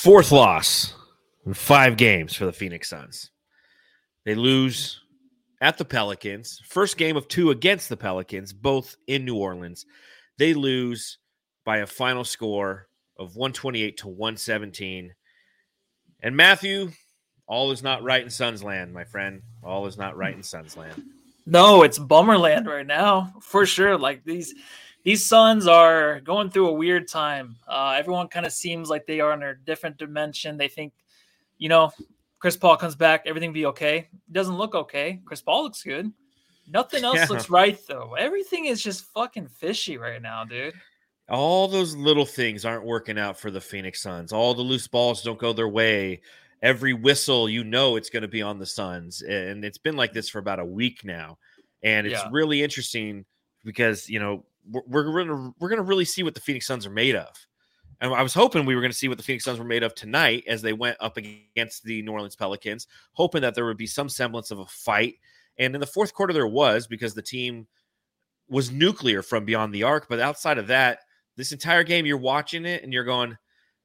Fourth loss in five games for the Phoenix Suns. They lose at the Pelicans. First game of two against the Pelicans, both in New Orleans. They lose by a final score of 128 to 117. And Matthew, all is not right in Suns land, my friend. All is not right in Suns land. No, it's Bummerland right now for sure. Like these these Suns are going through a weird time. Uh, everyone kind of seems like they are in a different dimension. They think, you know, Chris Paul comes back, everything be okay. It doesn't look okay. Chris Paul looks good. Nothing else yeah. looks right though. Everything is just fucking fishy right now, dude. All those little things aren't working out for the Phoenix Suns. All the loose balls don't go their way. Every whistle, you know, it's going to be on the Suns, and it's been like this for about a week now. And it's yeah. really interesting because you know we're, we're gonna we're gonna really see what the Phoenix Suns are made of. And I was hoping we were going to see what the Phoenix Suns were made of tonight as they went up against the New Orleans Pelicans, hoping that there would be some semblance of a fight. And in the fourth quarter, there was because the team was nuclear from beyond the arc. But outside of that, this entire game, you're watching it and you're going,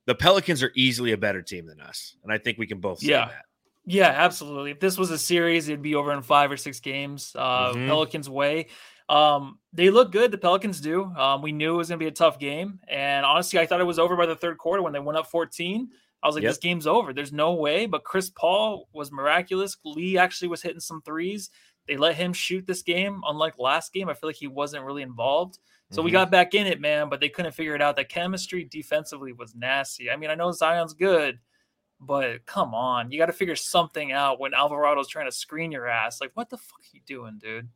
the Pelicans are easily a better team than us. And I think we can both say yeah. that. Yeah, absolutely. If this was a series, it'd be over in five or six games. Uh, mm-hmm. Pelicans way. Um, they look good. The Pelicans do. Um, we knew it was going to be a tough game, and honestly, I thought it was over by the third quarter when they went up 14. I was like, yep. this game's over. There's no way. But Chris Paul was miraculous. Lee actually was hitting some threes. They let him shoot this game. Unlike last game, I feel like he wasn't really involved. So mm-hmm. we got back in it, man. But they couldn't figure it out. The chemistry defensively was nasty. I mean, I know Zion's good, but come on, you got to figure something out when Alvarado's trying to screen your ass. Like, what the fuck are you doing, dude?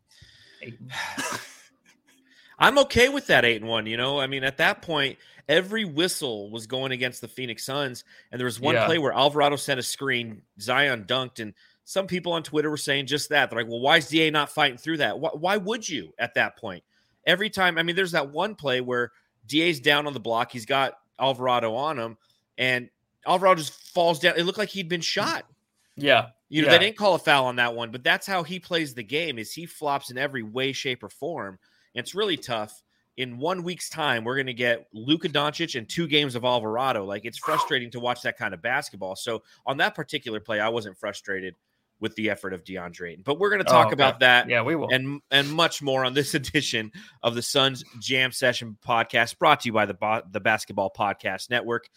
I'm okay with that eight and one. You know, I mean, at that point, every whistle was going against the Phoenix Suns, and there was one yeah. play where Alvarado sent a screen, Zion dunked, and some people on Twitter were saying just that. They're like, "Well, why is Da not fighting through that? Why, why would you at that point?" Every time, I mean, there's that one play where Da's down on the block, he's got Alvarado on him, and Alvarado just falls down. It looked like he'd been shot. Yeah. You know, yeah. they didn't call a foul on that one, but that's how he plays the game is he flops in every way, shape, or form. And it's really tough. In one week's time, we're gonna get Luka Doncic and two games of Alvarado. Like it's frustrating to watch that kind of basketball. So on that particular play, I wasn't frustrated with the effort of DeAndre. But we're going to oh, talk oh, okay. about that, yeah, we will, and and much more on this edition of the Suns Jam Session podcast, brought to you by the the Basketball Podcast Network.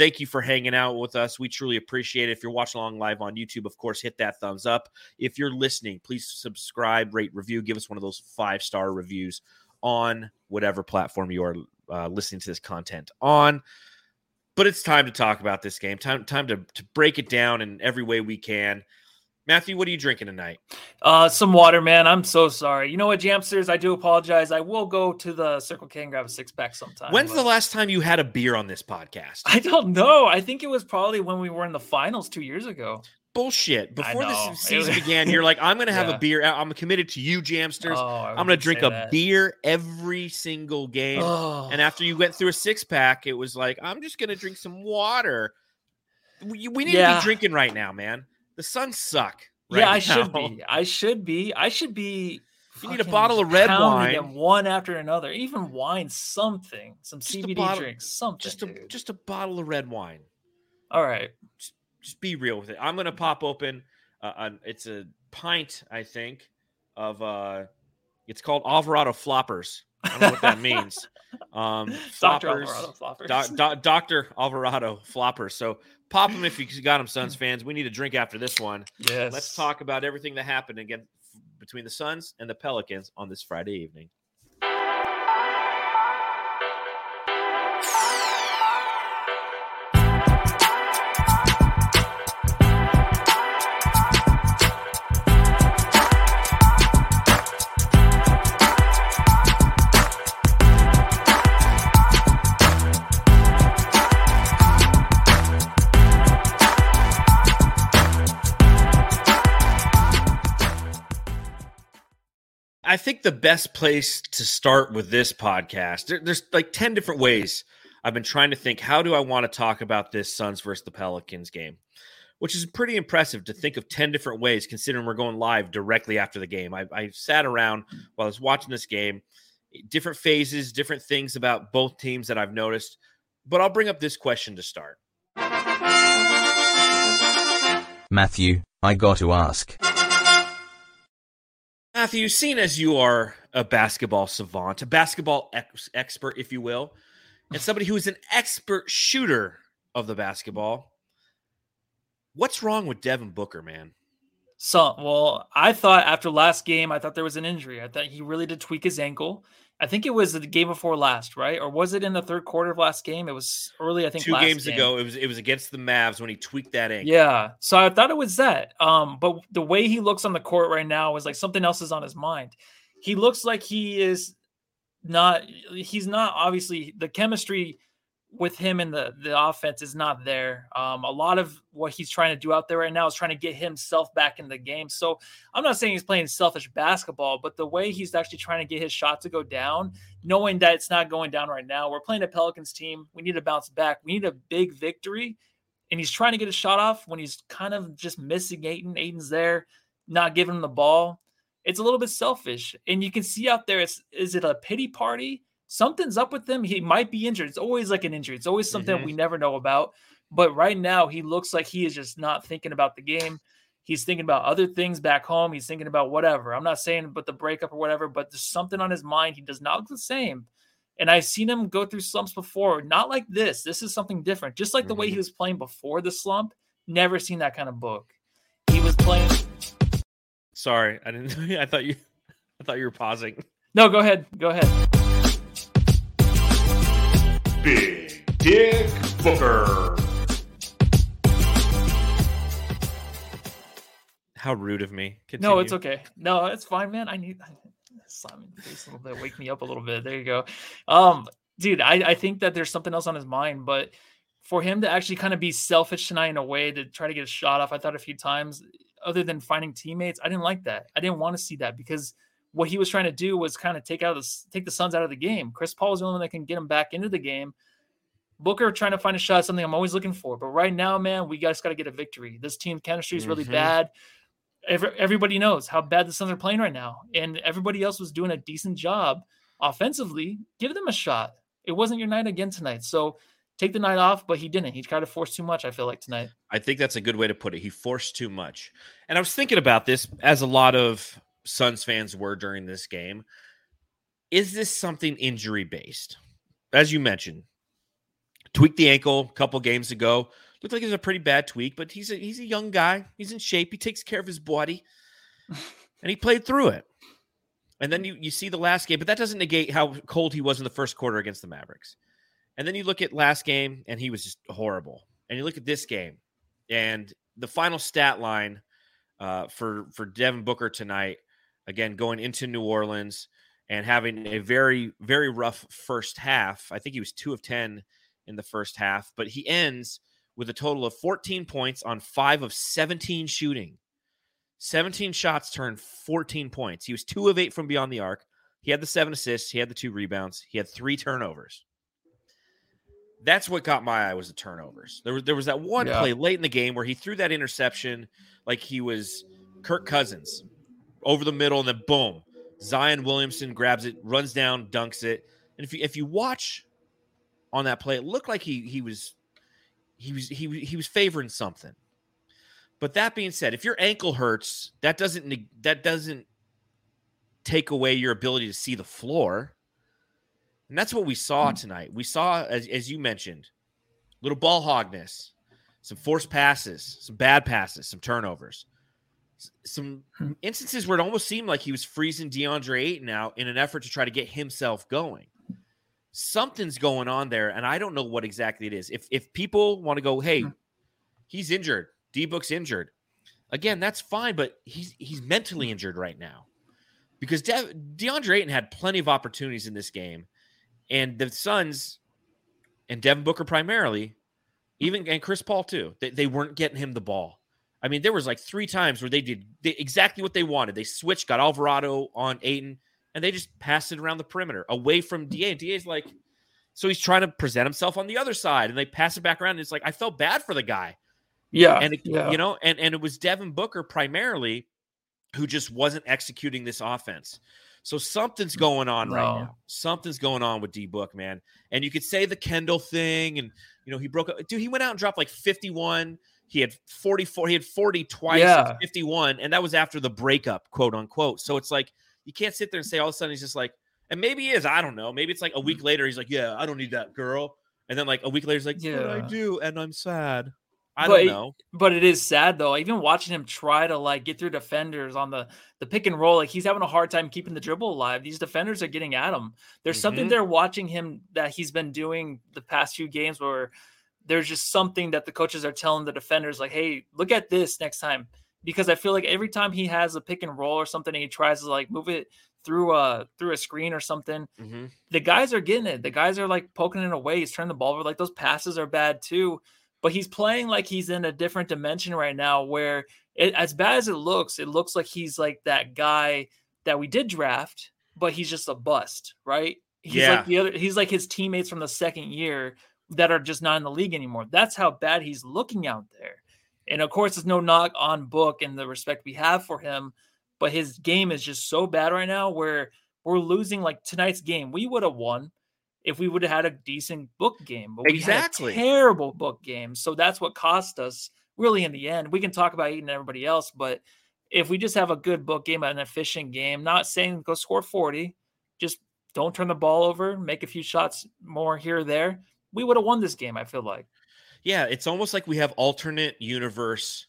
Thank you for hanging out with us. We truly appreciate it. If you're watching along live on YouTube, of course, hit that thumbs up. If you're listening, please subscribe, rate, review, give us one of those five star reviews on whatever platform you are uh, listening to this content on. But it's time to talk about this game. Time, time to, to break it down in every way we can. Matthew, what are you drinking tonight? Uh, some water, man. I'm so sorry. You know what, Jamsters? I do apologize. I will go to the Circle K and grab a six pack sometime. When's but... the last time you had a beer on this podcast? I don't know. I think it was probably when we were in the finals two years ago. Bullshit. Before this season began, you're like, I'm going to have yeah. a beer. I'm committed to you, Jamsters. Oh, I'm going to drink a that. beer every single game. Oh. And after you went through a six pack, it was like, I'm just going to drink some water. We, we need yeah. to be drinking right now, man. The Suns suck. Right yeah, I now. should be. I should be. I should be. You need a bottle of red wine, them one after another. Even wine, something, some just CBD bottle, drinks, something. Just a dude. just a bottle of red wine. All right, just, just be real with it. I'm gonna pop open. Uh, it's a pint, I think, of uh, it's called Alvarado Floppers. I don't know what that means. Um, Dr. Alvarado Floppers. Do, do, Dr. Alvarado Floppers. So pop them if you got them, Suns fans. We need a drink after this one. Yes. Let's talk about everything that happened again between the Suns and the Pelicans on this Friday evening. Think the best place to start with this podcast, there, there's like 10 different ways I've been trying to think how do I want to talk about this Suns versus the Pelicans game, which is pretty impressive to think of 10 different ways considering we're going live directly after the game. I, I sat around while I was watching this game, different phases, different things about both teams that I've noticed. But I'll bring up this question to start. Matthew, I got to ask. Matthew, seeing as you are a basketball savant, a basketball ex- expert, if you will, and somebody who is an expert shooter of the basketball, what's wrong with Devin Booker, man? So, well, I thought after last game, I thought there was an injury. I thought he really did tweak his ankle. I think it was the game before last, right? Or was it in the third quarter of last game? It was early, I think. Two games game. ago, it was it was against the Mavs when he tweaked that ankle. Yeah, so I thought it was that. Um, but the way he looks on the court right now is like something else is on his mind. He looks like he is not. He's not obviously the chemistry with him and the the offense is not there. Um, a lot of what he's trying to do out there right now is trying to get himself back in the game. So I'm not saying he's playing selfish basketball, but the way he's actually trying to get his shot to go down, knowing that it's not going down right now. We're playing a Pelicans team. We need to bounce back. We need a big victory. And he's trying to get a shot off when he's kind of just missing Ayton. Ayton's there, not giving him the ball. It's a little bit selfish. And you can see out there, it's is it a pity party? Something's up with him. He might be injured. It's always like an injury. It's always something mm-hmm. we never know about. But right now, he looks like he is just not thinking about the game. He's thinking about other things back home. He's thinking about whatever. I'm not saying but the breakup or whatever, but there's something on his mind. He does not look the same. And I've seen him go through slumps before, not like this. This is something different. Just like the mm-hmm. way he mm-hmm. was playing before the slump. Never seen that kind of book. He was playing. Sorry, I didn't. I thought you. I thought you were pausing. No, go ahead. Go ahead. Big Dick Booker. How rude of me. Continue. No, it's okay. No, it's fine, man. I need Simon face a little bit, wake me up a little bit. There you go. Um, dude, I, I think that there's something else on his mind, but for him to actually kind of be selfish tonight in a way to try to get a shot off, I thought a few times, other than finding teammates, I didn't like that. I didn't want to see that because what he was trying to do was kind of take out the take the Suns out of the game. Chris Paul is the only one that can get him back into the game. Booker trying to find a shot, something I'm always looking for. But right now, man, we just got to get a victory. This team chemistry is really mm-hmm. bad. Every, everybody knows how bad the Suns are playing right now, and everybody else was doing a decent job offensively. Give them a shot. It wasn't your night again tonight, so take the night off. But he didn't. He tried to force too much. I feel like tonight. I think that's a good way to put it. He forced too much, and I was thinking about this as a lot of Suns fans were during this game. Is this something injury based? As you mentioned, tweaked the ankle a couple games ago. Looked like it was a pretty bad tweak, but he's a he's a young guy. He's in shape. He takes care of his body, and he played through it. And then you you see the last game, but that doesn't negate how cold he was in the first quarter against the Mavericks. And then you look at last game, and he was just horrible. And you look at this game, and the final stat line uh, for for Devin Booker tonight again going into New Orleans and having a very very rough first half. I think he was 2 of 10 in the first half, but he ends with a total of 14 points on 5 of 17 shooting. 17 shots turned 14 points. He was 2 of 8 from beyond the arc. He had the 7 assists, he had the 2 rebounds, he had 3 turnovers. That's what got my eye was the turnovers. There was there was that one yeah. play late in the game where he threw that interception like he was Kirk Cousins over the middle, and then boom, Zion Williamson grabs it, runs down, dunks it. And if you if you watch on that play, it looked like he he was he was he he was favoring something. But that being said, if your ankle hurts, that doesn't that doesn't take away your ability to see the floor. And that's what we saw hmm. tonight. We saw, as, as you mentioned, little ball hogness, some forced passes, some bad passes, some turnovers some hmm. instances where it almost seemed like he was freezing DeAndre Ayton out in an effort to try to get himself going. Something's going on there, and I don't know what exactly it is. If if people want to go, hey, hmm. he's injured, D Book's injured, again, that's fine, but he's he's mentally injured right now because De- DeAndre Ayton had plenty of opportunities in this game, and the Suns and Devin Booker primarily, even and Chris Paul too, they, they weren't getting him the ball. I mean, there was like three times where they did exactly what they wanted. They switched, got Alvarado on Ayton, and they just passed it around the perimeter away from Da. And Da's like, so he's trying to present himself on the other side, and they pass it back around. And it's like I felt bad for the guy. Yeah, and it, yeah. you know, and and it was Devin Booker primarily who just wasn't executing this offense. So something's going on right now. Something's going on with D Book, man. And you could say the Kendall thing, and you know he broke up. Dude, he went out and dropped like 51. He had 44. He had 40 twice, Yeah. 51, and that was after the breakup, quote unquote. So it's like you can't sit there and say all of a sudden he's just like, and maybe he is. I don't know. Maybe it's like a Mm. week later he's like, yeah, I don't need that girl, and then like a week later he's like, yeah, I do, and I'm sad. I But don't know. But it is sad though. Even watching him try to like get through defenders on the the pick and roll, like he's having a hard time keeping the dribble alive. These defenders are getting at him. There's something Mhm. there watching him that he's been doing the past few games where there's just something that the coaches are telling the defenders, like, hey, look at this next time. Because I feel like every time he has a pick and roll or something, and he tries to like move it through a through a screen or something, hmm the guys are getting it. The guys are like poking it away. He's turning the ball over. Like those passes are bad too. But he's playing like he's in a different dimension right now where it, as bad as it looks, it looks like he's like that guy that we did draft, but he's just a bust, right? He's Yeah. like the other he's like his teammates from the second year that are just not in the league anymore. That's how bad he's looking out there. And of course, it's no knock on Book and the respect we have for him, but his game is just so bad right now where we're losing like tonight's game. We would have won if we would have had a decent book game, but we Exactly. had a terrible book game. So that's what cost us really in the end. We can talk about eating everybody else, but if we just have a good book game, an efficient game, not saying go score 40, just don't turn the ball over, make a few shots more here or there, we would have won this game, I feel like. Yeah, it's almost like we have alternate universe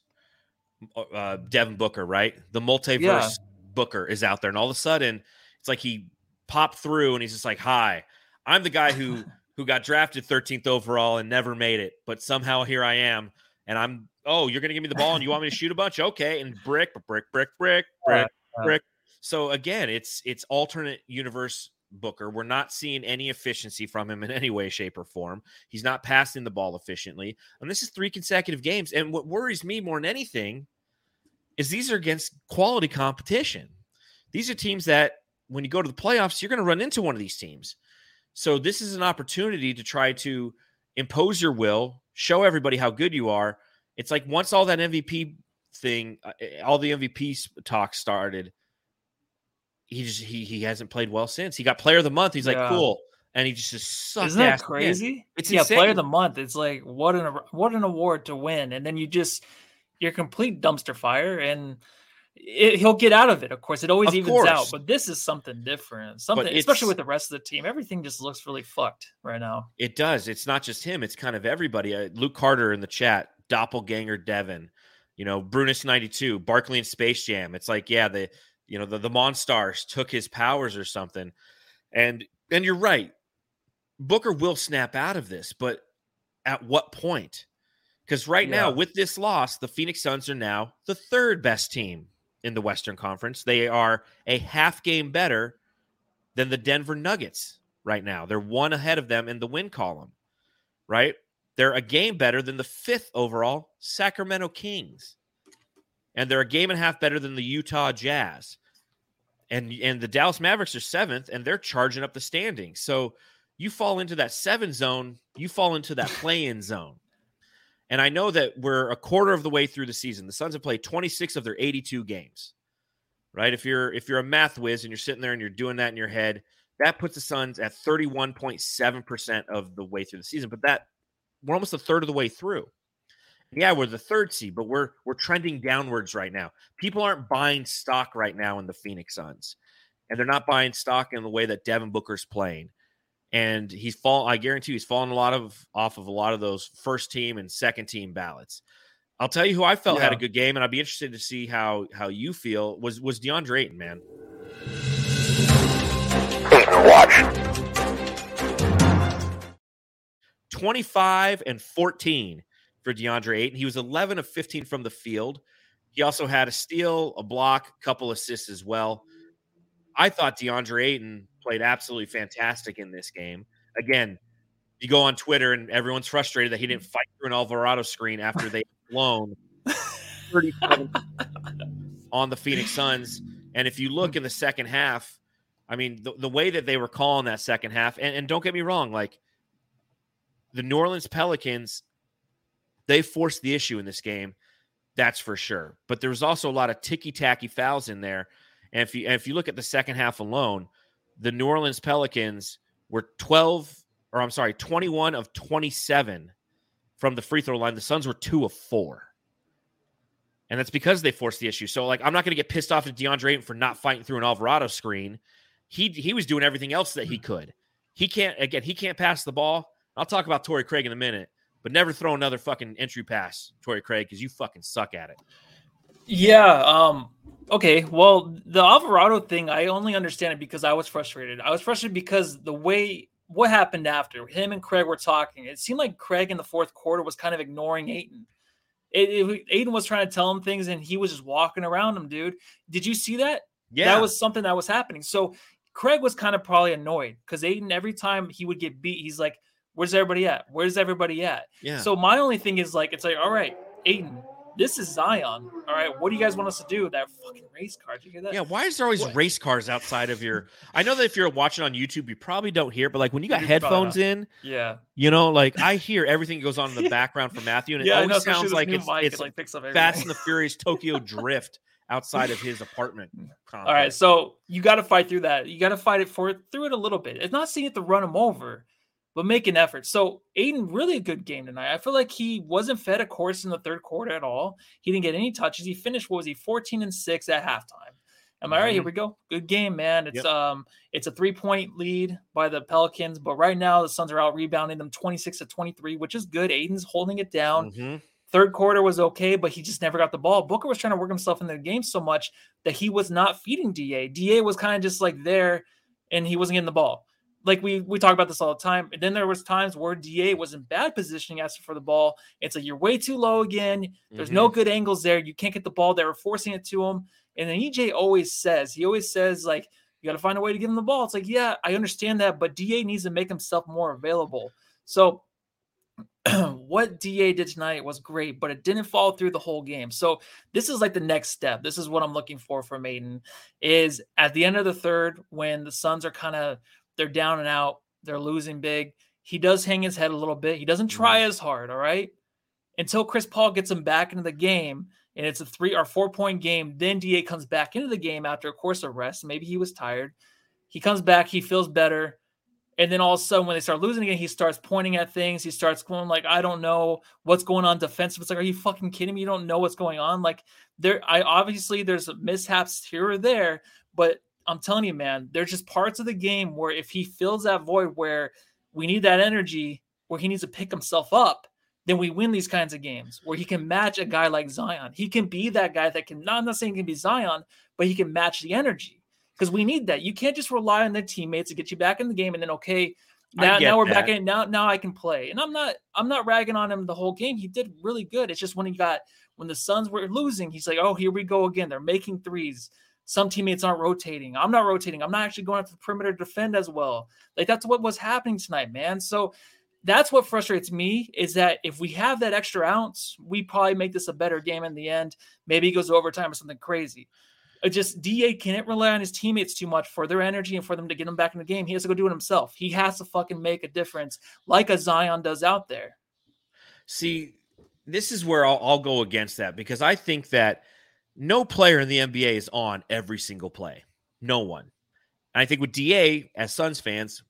uh Devin Booker, right? The multiverse Yeah. Booker is out there, and all of a sudden it's like he popped through and he's just like, Hi, I'm the guy who who got drafted 13th overall and never made it, but somehow here I am, and I'm oh, you're gonna give me the ball and you want me to shoot a bunch? Okay, and brick, brick, brick, brick, brick, brick. So again, it's it's alternate universe Booker. We're not seeing any efficiency from him in any way, shape, or form. He's not passing the ball efficiently. And this is three consecutive games. And what worries me more than anything is these are against quality competition. These are teams that when you go to the playoffs, you're going to run into one of these teams. So this is an opportunity to try to impose your will, show everybody how good you are. It's like once all that MVP thing, uh, all the MVP talk started, he just he he hasn't played well since. He got player of the month. He's like, Yeah. cool. And he just, just sucked Isn't that crazy? It's yeah, player of the month. It's like what an what an award to win, and then you just you're complete dumpster fire, and it, he'll get out of it. Of course, it always Of evens out, but this is something different. Something, especially with the rest of the team. Everything just looks really fucked right now. It does. It's not just him. It's kind of everybody. Uh, Luke Carter in the chat, doppelganger Devin, you know, Brunus ninety two, Barkley and Space Jam. It's like, yeah, the you know the the Monstars took his powers or something, and and you're right. Booker will snap out of this, but at what point? Because right now, with this loss, the Phoenix Suns are now the third best team in the Western Conference. They are a half game better than the Denver Nuggets right now. They're one ahead of them in the win column, right? They're a game better than the fifth overall Sacramento Kings. And they're a game and a half better than the Utah Jazz. And and the Dallas Mavericks are seventh, and they're charging up the standings. So you fall into that seven zone, you fall into that play-in zone. And I know that we're a quarter of the way through the season. The Suns have played 26 of their 82 games. Right? If you're if you're a math whiz and you're sitting there and you're doing that in your head, that puts the Suns at 31.7% of the way through the season. But that we're almost a third of the way through. Yeah, we're the third seed, but we're we're trending downwards right now. People aren't buying stock right now in the Phoenix Suns, and they're not buying stock in the way that Devin Booker's playing. And he's fall. I guarantee you he's fallen a lot of off of a lot of those first team and second team ballots. I'll tell you who I felt had a good game, and I'd be interested to see how how you feel. Was was DeAndre Ayton, man? Watch. 25 and 14 for DeAndre Ayton. He was 11 of 15 from the field. He also had a steal, a block, a couple assists as well. I thought DeAndre Ayton played absolutely fantastic in this game. Again, you go on Twitter and everyone's frustrated that he didn't fight through an Alvarado screen after they blown 37 on the Phoenix Suns. And if you look in the second half, I mean, the, the way that they were calling that second half, and, and don't get me wrong, like the New Orleans Pelicans, they forced the issue in this game. That's for sure. But there was also a lot of ticky tacky fouls in there. And if you and if you look at the second half alone, the New Orleans Pelicans were 12 or I'm sorry, 21 of 27 from the free throw line. The Suns were 2 of 4. And that's because they forced the issue. So like I'm not going to get pissed off at DeAndre Ayton for not fighting through an Alvarado screen. He he was doing everything else that he Hmm. could. He can't again, he can't pass the ball. I'll talk about Torrey Craig in a minute, but never throw another fucking entry pass, Torrey Craig, because you fucking suck at it. Yeah. Um. Okay. Well, the Alvarado thing, I only understand it because I was frustrated. I was frustrated because the way what happened after him and Craig were talking, it seemed like Craig in the fourth quarter was kind of ignoring Ayton. It, it, Ayton was trying to tell him things, and he was just walking around him, dude. Did you see that? Yeah. That was something that was happening. So Craig was kind of probably annoyed because Ayton, every time he would get beat, he's like, Where's everybody at? Where's everybody at? yeah. So my only thing is like, it's like, all right, Ayton, this is Zion. All right, what do you guys want us to do? With that fucking race car. Did you hear that? Yeah, why is there always What? race cars outside of your? I know that if you're watching on YouTube, you probably don't hear, but like when you got You headphones in, Yeah. you know, like I hear everything that goes on in the background for Matthew, and it yeah, always know, sounds like it's, mic, it's like picks up Fast and the Furious Tokyo Drift outside of his apartment. Mm. All right, so you got to fight through that. You got to fight it for through it a little bit. It's not seeing it to run him over, but make an effort. So Ayton, really a good game tonight. I feel like he wasn't fed a course in the third quarter at all. He didn't get any touches. He finished what was he 14 and six at halftime. Am I right? Here Mhm. we go. Good game, man. It's Yep. um it's a three point lead by the Pelicans, but right now the Suns are out rebounding them 26 to 23, which is good. Ayton's holding it down. Mhm. Third quarter was okay, but he just never got the ball. Booker was trying to work himself into the game so much that he was not feeding DA. DA was kind of just like there and he wasn't getting the ball. Like we we talk about this all the time. And then there was times where DA was in bad positioning asking for the ball. It's like you're way too low again. There's Mm-hmm. no good angles there. You can't get the ball. They were forcing it to him. And then EJ always says, he always says, like, you got to find a way to give him the ball. It's like, yeah, I understand that, but DA needs to make himself more available. So what DA did tonight was great, but it didn't follow through the whole game. So this is like the next step. This is what I'm looking for for Maiden. is at the end of the third when the Suns are kind of they're down and out, they're losing big. He does hang his head a little bit. He doesn't try mm. as hard, all right? Until Chris Paul gets him back into the game and it's a 3 or 4 point game, then DA comes back into the game after a course of rest. Maybe he was tired. He comes back, he feels better. And then all of a sudden, when they start losing again, he starts pointing at things. He starts going like, "I don't know what's going on defensive." It's like, are you fucking kidding me? You don't know what's going on. Like, there, I obviously there's mishaps here or there, but I'm telling you, man, there's just parts of the game where if he fills that void where we need that energy, where he needs to pick himself up, then we win these kinds of games where he can match a guy like Zion. He can be that guy that can not I'm not saying he can be Zion, but he can match the energy because we need that. You can't just rely on the teammates to get you back in the game and then okay, now, now we're back in now now I can play. And I'm not I'm not ragging on him the whole game. He did really good. It's just when he got when the Suns were losing, he's like, "Oh, here we go again. They're making threes. Some teammates aren't rotating. I'm not rotating. I'm not actually going to the perimeter to defend as well." Like that's what was happening tonight, man. So that's what frustrates me is that if we have that extra ounce, we probably make this a better game in the end. Maybe it goes overtime or something crazy. It just Da can't rely on his teammates too much for their energy and for them to get him back in the game. He has to go do it himself. He has to fucking make a difference, like a Zion does out there. See, this is where I'll, I'll go against that because I think that no player in the NBA is on every single play. No one. And I think with DA, as Suns fans,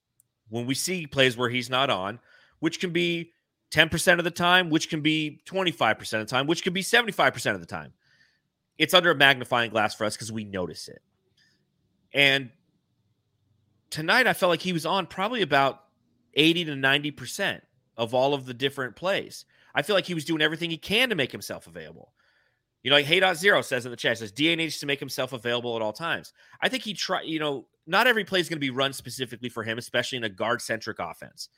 when we see plays where he's not on, which can be 10% of the time, which can be 25% of the time, which can be 75% of the time, it's under a magnifying glass for us because we notice it. And tonight, I felt like he was on probably about 80 to 90% of all of the different plays. I feel like he was doing everything he can to make himself available. You know, like Hey Dot Zero says in the chat, says DA needs to make himself available at all times. I think he try, you know, not every play is going to be run specifically for him, especially in a guard centric offense.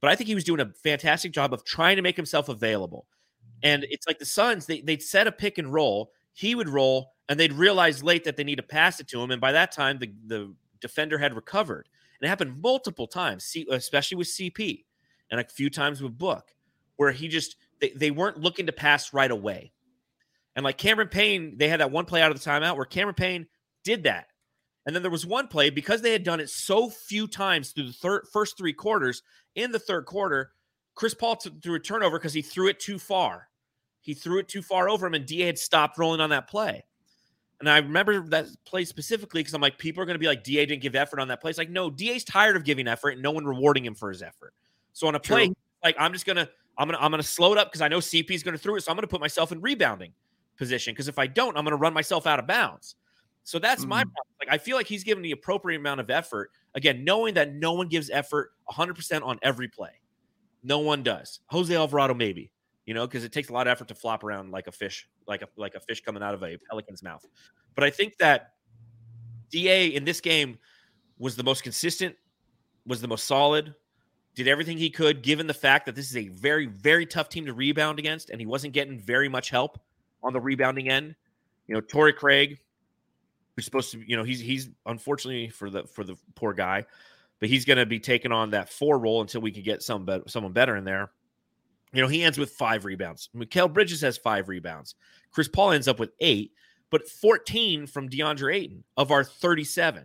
But I think he was doing a fantastic job of trying to make himself available. And it's like the Suns, they, they'd set a pick and roll. He would roll, and they'd realize late that they need to pass it to him. And by that time, the, the defender had recovered. And it happened multiple times, especially with CP and a few times with Book, where he just, they, they weren't looking to pass right away. And like Cameron Payne, they had that one play out of the timeout where Cameron Payne did that. And then there was one play because they had done it so few times through the third, first three quarters. In the third quarter, Chris Paul t- threw a turnover because he threw it too far. He threw it too far over him, and Da had stopped rolling on that play. And I remember that play specifically because I'm like, people are going to be like, Da didn't give effort on that play. It's like, no, Da's tired of giving effort and no one rewarding him for his effort. So on a play, True. like I'm just gonna, I'm gonna, I'm gonna slow it up because I know CP is going to throw it. So I'm going to put myself in rebounding position because if I don't, I'm going to run myself out of bounds. So that's my Mhm. problem. Like I feel like he's given the appropriate amount of effort. Again, knowing that no one gives effort 100% on every play. No one does. Jose Alvarado maybe, you know, because it takes a lot of effort to flop around like a fish, like a like a fish coming out of a pelican's mouth. But I think that Da in this game was the most consistent, was the most solid, did everything he could, given the fact that this is a very, very tough team to rebound against, and he wasn't getting very much help on the rebounding end. You know, Torrey Craig, who's supposed to, you know, he's he's unfortunately for the for the poor guy, but he's going to be taking on that four role until we can get some better, someone better in there. You know, he ends with five rebounds. Mikal Bridges has five rebounds. Chris Paul ends up with eight, but 14 from DeAndre Ayton of our 37.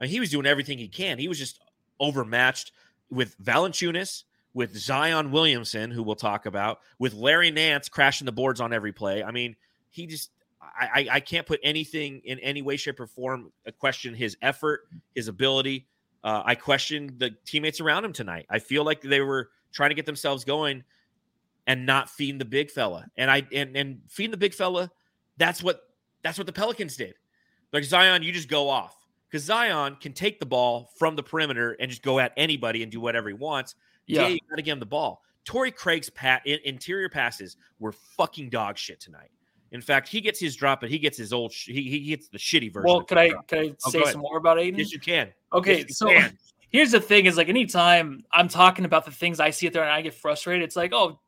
I mean, he was doing everything he can. He was just overmatched with Valanciunas, with Zion Williamson, who we'll talk about, with Larry Nance crashing the boards on every play. I mean, he just I, I, can't put anything in any way, shape, or form uh, question his effort, his ability. Uh, I question the teammates around him tonight. I feel like they were trying to get themselves going and not feeding the big fella. And I and and feeding the big fella, that's what that's what the Pelicans did. Like Zion, you just go off because Zion can take the ball from the perimeter and just go at anybody and do whatever he wants. Yeah, Yeah. you got to give him the ball. Torrey Craig's pat interior passes were fucking dog shit tonight. In fact, he gets his drop, but he gets his old. Sh- he he gets the shitty version. Well, of could I drop. could I Oh, say go some more about Ayton? Yes, you can. Okay, Yes, you so can. here's the thing: is like anytime I'm talking about the things I see out there and I get frustrated, it's like, oh,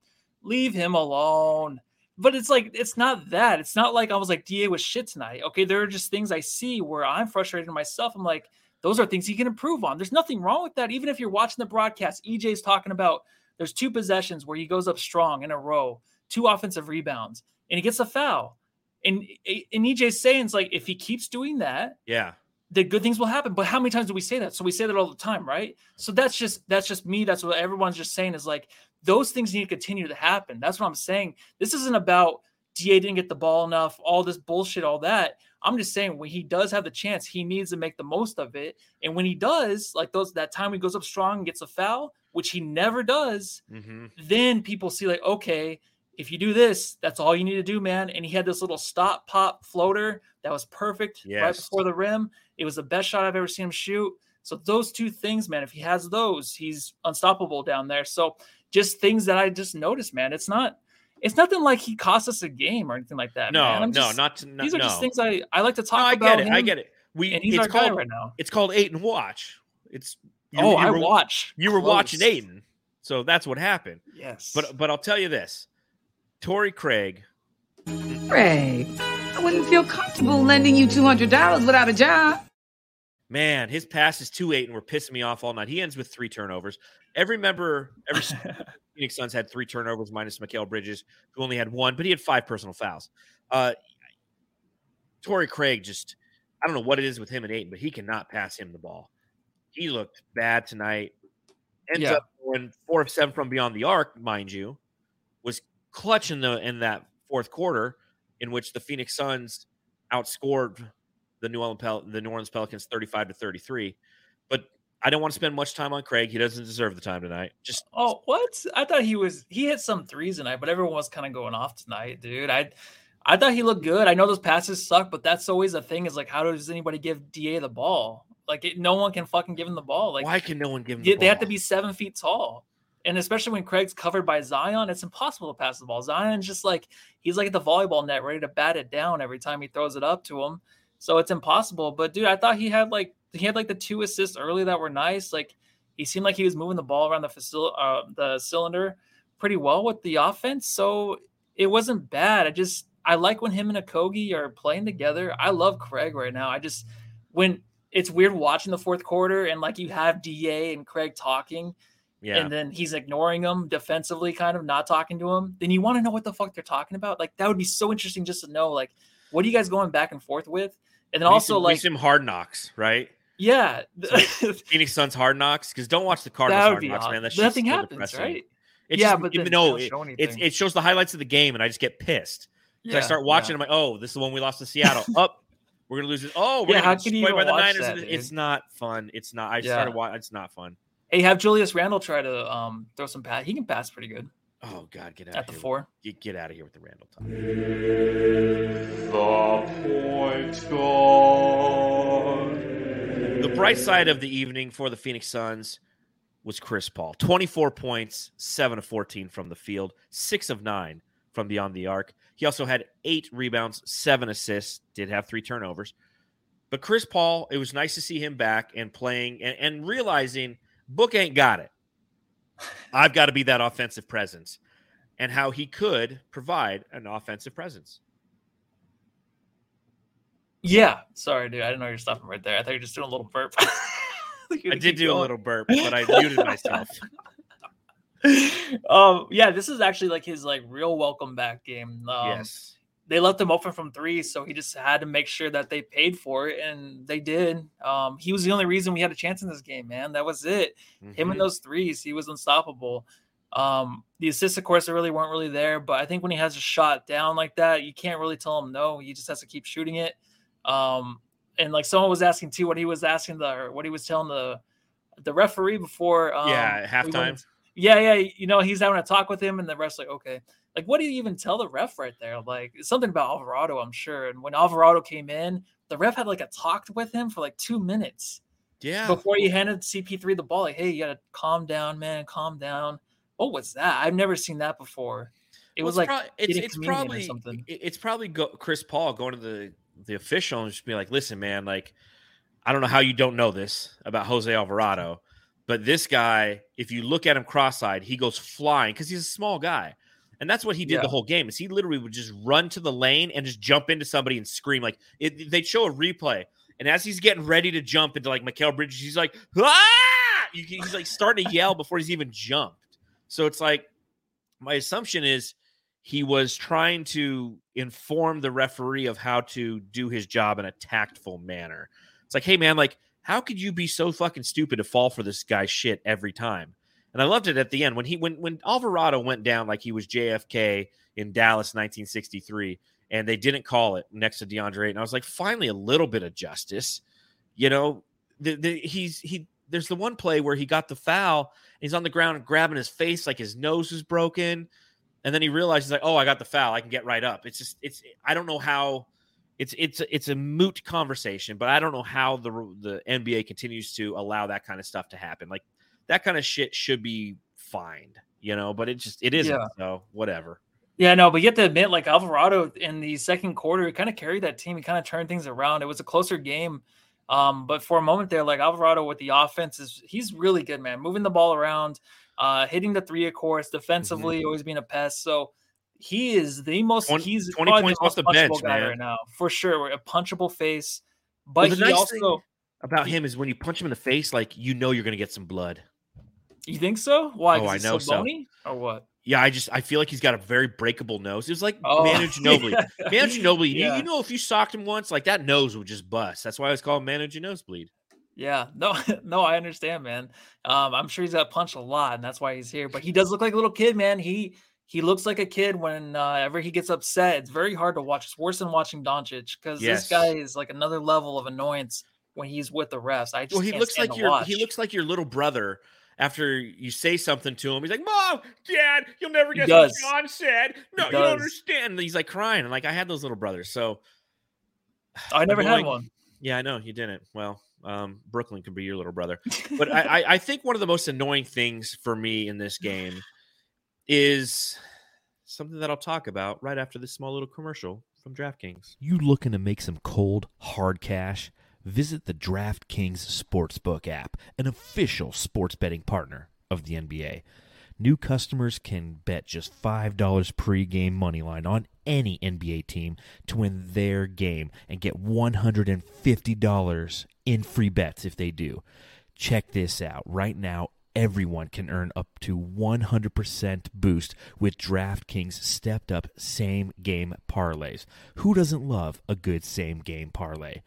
leave him alone. But it's like it's not that. It's not like I was like Da was shit tonight. Okay, there are just things I see where I'm frustrated myself. I'm like, those are things he can improve on. There's nothing wrong with that. Even if you're watching the broadcast, EJ's talking about there's two possessions where he goes up strong in a row, two offensive rebounds, and he gets a foul. And and EJ's saying it's like if he keeps doing that, yeah, the good things will happen. But how many times do we say that? So we say that all the time, right? So that's just that's just me. That's what everyone's just saying is like those things need to continue to happen. That's what I'm saying. This isn't about Da didn't get the ball enough, all this bullshit, all that. I'm just saying when he does have the chance, he needs to make the most of it. And when he does, like those that time he goes up strong and gets a foul, which he never does, hmm then people see like, okay, if you do this, that's all you need to do, man. And he had this little stop pop floater that was perfect right before the rim. It was the best shot I've ever seen him shoot. So those two things, man, if he has those, he's unstoppable down there. So just things that I just noticed, man. It's not it's nothing like he cost us a game or anything like that. No, man. No, just- not to, no, these are no. just things I I like to No, talk I about. I get it. I get it. We And he's it's our guy called right now. it's called eight and watch. It's you, Oh, you I were, watch. You were watching close. Ayton, so that's what happened. Yes. But but I'll tell you this, Torrey Craig. Craig, I wouldn't feel comfortable lending you $200 without a job. Man, his passes to Ayton were pissing me off all night. He ends with three turnovers. Every member, every Phoenix Suns had three turnovers minus Mikal Bridges, who only had one, but he had five personal fouls. Uh, Torrey Craig just, I don't know what it is with him and Ayton, but he cannot pass him the ball. He looked bad tonight. Ends Yeah. up going four of seven from beyond the arc, mind you, was clutch in the in that fourth quarter, in which the Phoenix Suns outscored the New Orleans Pel- the New Orleans Pelicans thirty five to thirty three. But I don't want to spend much time on Craig. He doesn't deserve the time tonight. Just Oh, what? I thought he was he hit some threes tonight, but everyone was kind of going off tonight, dude. I I thought he looked good. I know those passes suck, but that's always a thing. Is like, how does anybody give Da the ball? Like, it, no one can fucking give him the ball. Like, why can no one give him? they, The they have to be seven feet tall, and especially when Craig's covered by Zion, it's impossible to pass the ball. Zion's just like he's like at the volleyball net, ready to bat it down every time he throws it up to him. So it's impossible. But dude, I thought he had like he had like the two assists early that were nice. Like he seemed like he was moving the ball around the facil- uh, the cylinder pretty well with the offense. So it wasn't bad. I just I like when him and Okogie are playing together. I love Craig right now. I just when it's weird watching the fourth quarter and like you have Da and Craig talking Yeah, and then he's ignoring them defensively, kind of not talking to him, then you want to know what the fuck they're talking about. Like that would be so interesting just to know, like, what are you guys going back and forth with? And then We also some, like, some hard knocks, right? Yeah, Phoenix Suns hard knocks because don't watch the Cardinals hard knocks, odd. man. That Nothing so happens, depressing. right? It yeah, just, but even then though they it, show it's, it shows the highlights of the game, and I just get pissed. 'Cause I start watching. yeah. I'm like, oh, this is the one we lost to Seattle. Up, We're gonna lose it. Oh, we're Yeah, gonna how get can you by the Niners. that, it's not fun. It's not. I Yeah. started watching. It's not fun. Hey, have Julius Randle try to um throw some pass. He can pass pretty good Oh God, get out at the of here. four. Get, get out of here with the Randle talk. The point guard. Bright side of the evening for the Phoenix Suns was Chris Paul. 24 points, 7 of 14 from the field, 6 of 9 from beyond the arc. He also had 8 rebounds, 7 assists, did have 3 turnovers. But Chris Paul, it was nice to see him back and playing and, and realizing Book ain't got it. I've got to be that offensive presence and how he could provide an offensive presence. Yeah. Sorry, dude. I didn't know you were stopping right there. I thought you were just doing a little burp. I did do a little burp, but I muted myself. um, yeah, this is actually like his like real welcome back game. Um, yes. they left him open from three, so he just had to make sure that they paid for it, and they did. Um, he was the only reason we had a chance in this game, man. That was it. Him Mhm. and those threes, he was unstoppable. Um, the assists, of course, really weren't really there, but I think when he has a shot down like that, you can't really tell him no. He just has to keep shooting it. Um, and like someone was asking too, what he was asking the, or what he was telling the, the referee before. Um, Yeah, we halftime. went- yeah, yeah. You know, he's having a talk with him, and the ref's like, okay. Like, what do you even tell the ref right there? Like, it's something about Alvarado, I'm sure. And when Alvarado came in, the ref had like a talk with him for like two minutes Yeah. before he handed CP3 the ball. Like, hey, you gotta calm down, man, calm down. What was that? I've never seen that before. It Well, was it's like prob- it's, it's probably something. it's probably go, Chris Paul going to the the official and just be like, listen, man, like I don't know how you don't know this about Jose Alvarado, but this guy, if you look at him cross-eyed, he goes flying because he's a small guy. And that's what he did Yeah. the whole game. Is he literally would just run to the lane and just jump into somebody and scream like it, they'd show a replay, and as he's getting ready to jump into like Mikal Bridges, he's like ah! He's like starting to yell before he's even jumped. So it's like my assumption is he was trying to inform the referee of how to do his job in a tactful manner. It's like, hey man, like how could you be so fucking stupid to fall for this guy's shit every time? And I loved it at the end when he when when Alvarado went down like he was JFK in Dallas 1963 and they didn't call it next to DeAndre Ayton. I was like, finally a little bit of justice. You know, the, the, he's he there's the one play where he got the foul he's on the ground grabbing his face like his nose was broken and then he realizes like oh i got the foul i can get right up it's just it's i don't know how it's it's it's a moot conversation but i don't know how the the nba continues to allow that kind of stuff to happen like that kind of shit should be fined you know but it just it isn't Yeah. so whatever Yeah, no, but you have to admit, like Alvarado in the second quarter, he kind of carried that team. He kind of turned things around. It was a closer game. Um, but for a moment there, like Alvarado with the offense is he's really good, man. Moving the ball around, uh, hitting the three, of course, defensively, always being a pest. So he is the most 20 he's 20 probably points the off the punchable bench, guy man. right now, for sure. A punchable face. Well, But the he nice also about him is when you punch him in the face like you know you're gonna get some blood you think so? Why? Oh, I know so. bony or what? yeah i just i feel like he's got a very breakable nose it was like Oh, manu ginobili Manu Ginobili, you, Yeah. you know, if you socked him once, like that nose would just bust. That's why I was called Manu Nosebleed. Yeah, no, no, I understand, man. Um, I'm sure he's got punched a lot, and that's why he's here. But he does look like a little kid, man. He he looks like a kid whenever he gets upset. It's very hard to watch. It's worse than watching Doncic because Yes. this guy is like another level of annoyance when he's with the refs. I just Well, he looks like your watch. he looks like your little brother. After you say something to him, he's like, "Mom, Dad, you'll never guess what. John said. No, you don't understand." And he's like crying, and like I had those little brothers, so I never had one. yeah, I know you didn't. Well, um, Brooklyn could be your little brother, but I, I I think one of the most annoying things for me in this game is something that I'll talk about right after this small little commercial from DraftKings. You looking to make some cold, hard cash? Visit the DraftKings Sportsbook app, an official sports betting partner of the NBA. New customers can bet just $5 pregame money line on any NBA team to win their game and get $150 in free bets if they do. Check this out. Right now, everyone can earn up to 100% boost with DraftKings stepped up same game parlays. Who doesn't love a good same game parlay?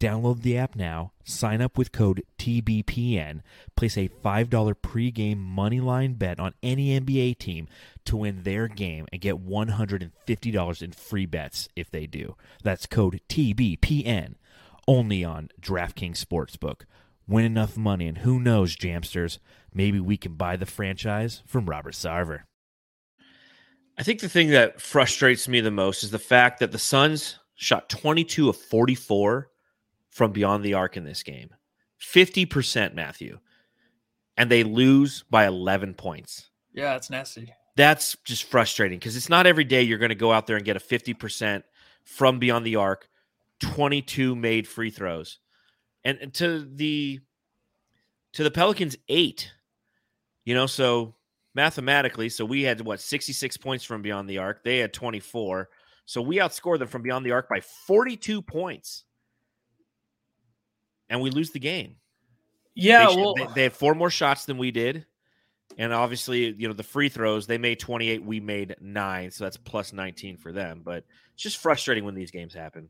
Download the app now, sign up with code TBPN, place a $5 pregame moneyline bet on any NBA team to win their game and get $150 in free bets if they do. That's code TBPN. Only on DraftKings Sportsbook. Win enough money, and who knows, Jamsters, maybe we can buy the franchise from Robert Sarver. I think the thing that frustrates me the most is the fact that the Suns shot 22 of 44 from beyond the arc in this game. 50%, Matthew. And they lose by 11 points. Yeah, it's nasty. That's just frustrating because it's not every day you're going to go out there and get a 50% from beyond the arc, 22 made free throws. And, to the to the Pelicans 8. You know, so mathematically, so we had what 66 points from beyond the arc. They had 24. So we outscored them from beyond the arc by 42 points. And we lose the game. Yeah, they, should- well, they, they had four more shots than we did. And obviously, you know, the free throws, they made 28, we made nine. So that's plus 19 for them. But it's just frustrating when these games happen.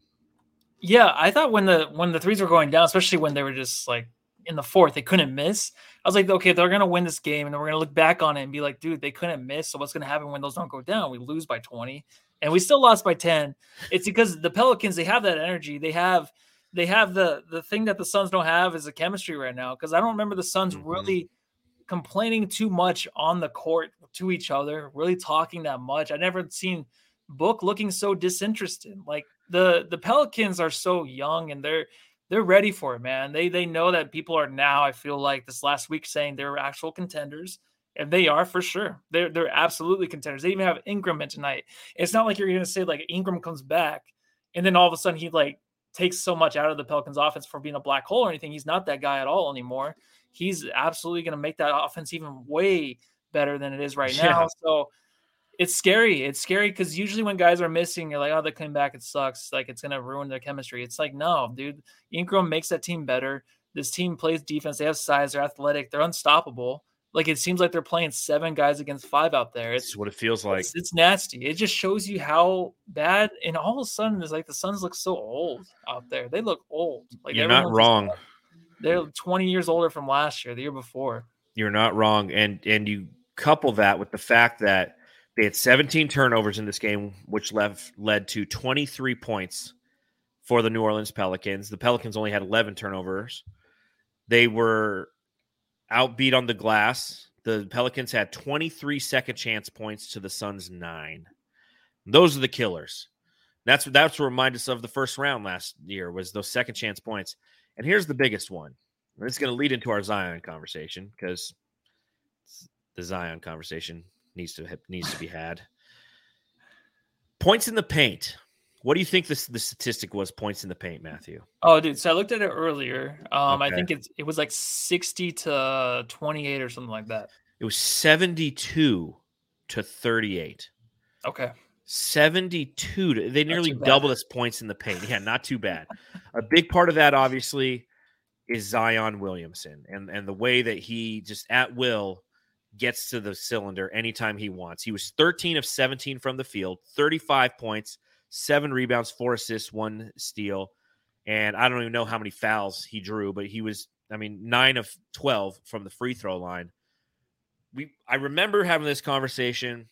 Yeah. I thought when the when the threes were going down, especially when they were just like in the fourth, they couldn't miss. I was like, okay, they're gonna win this game, and then we're gonna look back on it and be like, dude, they couldn't miss. So what's gonna happen when those don't go down? We lose by 20, and we still lost by 10. It's because the Pelicans they have that energy. They have they have the the thing that the Suns don't have is the chemistry right now. Because I don't remember the Suns Mhm. really complaining too much on the court to each other, really talking that much. I never seen Book looking so disinterested. Like the the Pelicans are so young and they're they're ready for it, man. They they know that people are now. I feel like this last week saying they're actual contenders, and they are for sure. They're they're absolutely contenders. They even have Ingram in tonight. It's not like you're gonna say like Ingram comes back, and then all of a sudden he like takes so much out of the Pelicans offense for being a black hole or anything. He's not that guy at all anymore. He's absolutely gonna make that offense even way better than it is right Yeah. now. So it's scary. It's scary because usually when guys are missing, you're like, oh, they came back. It sucks. Like it's gonna ruin their chemistry. It's like, no, dude. Ingram makes that team better. This team plays defense. They have size. They're athletic. They're unstoppable. Like it seems like they're playing seven guys against five out there. It's what it feels like. it's, it's nasty. It just shows you how bad. And all of a sudden, it's like the Suns look so old out there. They look old. Like You're not wrong. They're 20 years older from last year, the year before. You're not wrong. And and you couple that with the fact that they had 17 turnovers in this game, which left led to 23 points for the New Orleans Pelicans. The Pelicans only had 11 turnovers. They were outbeat on the glass. The Pelicans had 23 second chance points to the Suns nine. Those are the killers. That's that's what reminded us of the first round last year was those second chance points. And here's the biggest one. And it's going to lead into our Zion conversation because the Zion conversation needs to needs to be had. Points in the paint. What do you think this the statistic was? Points in the paint, Matthew. Oh, dude. So I looked at it earlier. Um, I think it's it was like 60 to 28 or something like that. It was seventy-two to thirty-eight. Okay. 72 to, they nearly doubled us points in the paint yeah not too bad a big part of that obviously is zion williamson and and the way that he just at will gets to the cylinder anytime he wants he was 13 of 17 from the field 35 points seven rebounds four assists one steal and i don't even know how many fouls he drew but he was i mean nine of 12 from the free throw line we i remember having this conversation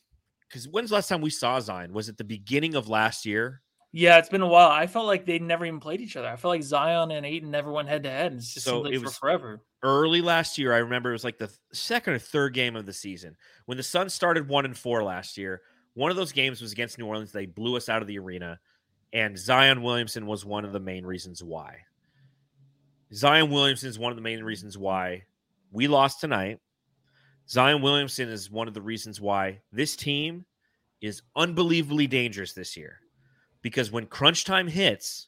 because when's the last time we saw Zion? Was it the beginning of last year? Yeah, it's been a while. I felt like they never even played each other. I felt like Zion and Ayton never went head to head. It's just So like it for was- forever. Early last year, I remember it was like the second or third game of the season when the Suns started one and four last year. One of those games was against New Orleans. They blew us out of the arena, and Zion Williamson was one of the main reasons why. Zion Williamson is one of the main reasons why we lost tonight. Zion Williamson is one of the reasons why this team is unbelievably dangerous this year. Because when crunch time hits,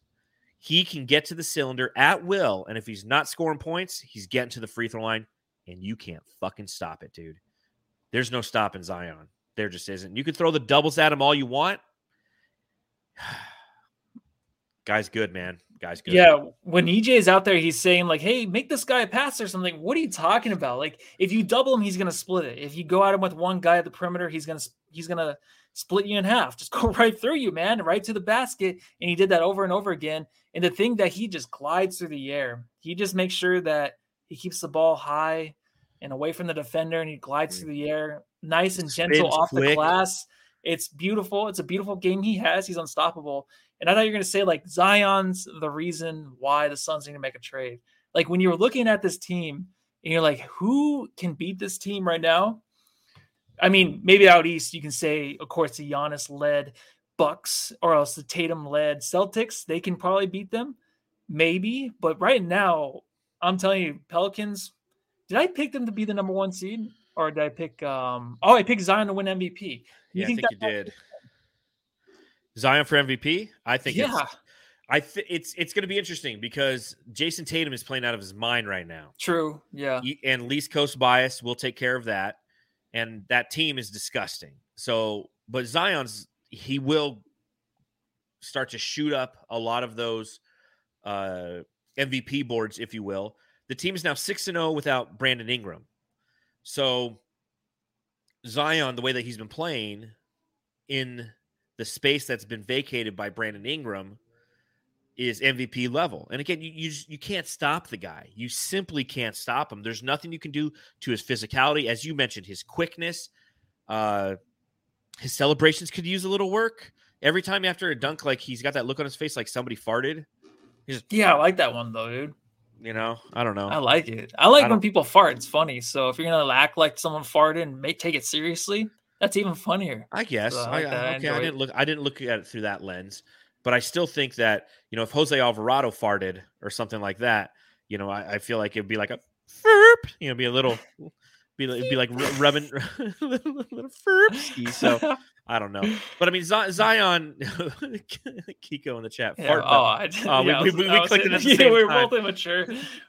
he can get to the cylinder at will. And if he's not scoring points, he's getting to the free throw line, and you can't fucking stop it, dude. There's no stopping Zion. There just isn't. You can throw the doubles at him all you want. Guy's good, man. Guy's good. Yeah, when EJ is out there, he's saying like, "Hey, make this guy a pass or something." What are you talking about? Like, if you double him, he's gonna split it. If you go at him with one guy at the perimeter, he's gonna he's gonna split you in half. Just go right through you, man, right to the basket. And he did that over and over again. And the thing that he just glides through the air. He just makes sure that he keeps the ball high and away from the defender, and he glides mm. through the air, nice and gentle Spins off the glass. It's beautiful. It's a beautiful game he has. He's unstoppable. And I thought you were going to say like Zion's the reason why the Suns need to make a trade. Like when you're looking at this team and you're like, who can beat this team right now? I mean, maybe out east you can say, of course, the Giannis led Bucks or else the Tatum led Celtics. They can probably beat them, maybe. But right now, I'm telling you, Pelicans. Did I pick them to be the number one seed, or did I pick? um Oh, I picked Zion to win MVP. You yeah, think I think you did. Zion for MVP? I think. Yeah. It's, I th- it's it's going to be interesting because Jayson Tatum is playing out of his mind right now. True. Yeah. And least Coast bias will take care of that, and that team is disgusting. So, but Zion's he will start to shoot up a lot of those uh, MVP boards, if you will. The team is now six and zero oh without Brandon Ingram. So Zion, the way that he's been playing in the space that's been vacated by Brandon Ingram is MVP level. And again, you you, you can't stop the guy. You simply can't stop him. There's nothing you can do to his physicality, as you mentioned, his quickness, uh, his celebrations could use a little work. Every time after a dunk, like he's got that look on his face, like somebody farted. He's, yeah, I like that one though, dude. You know, I don't know. I like it. I like I when people fart. It's funny. So if you're gonna act like someone farted and make take it seriously, that's even funnier. I guess. So I, I, okay, I, I didn't look. I didn't look at it through that lens, but I still think that you know if Jose Alvarado farted or something like that, you know, I, I feel like it'd be like a, you know, be a little be it'd be like rubbing little, little So I don't know, but I mean Zion, Kiko in the chat. Yeah, fart oh, I did, uh, yeah, we, we, we, we clicked it at the same we were both immature.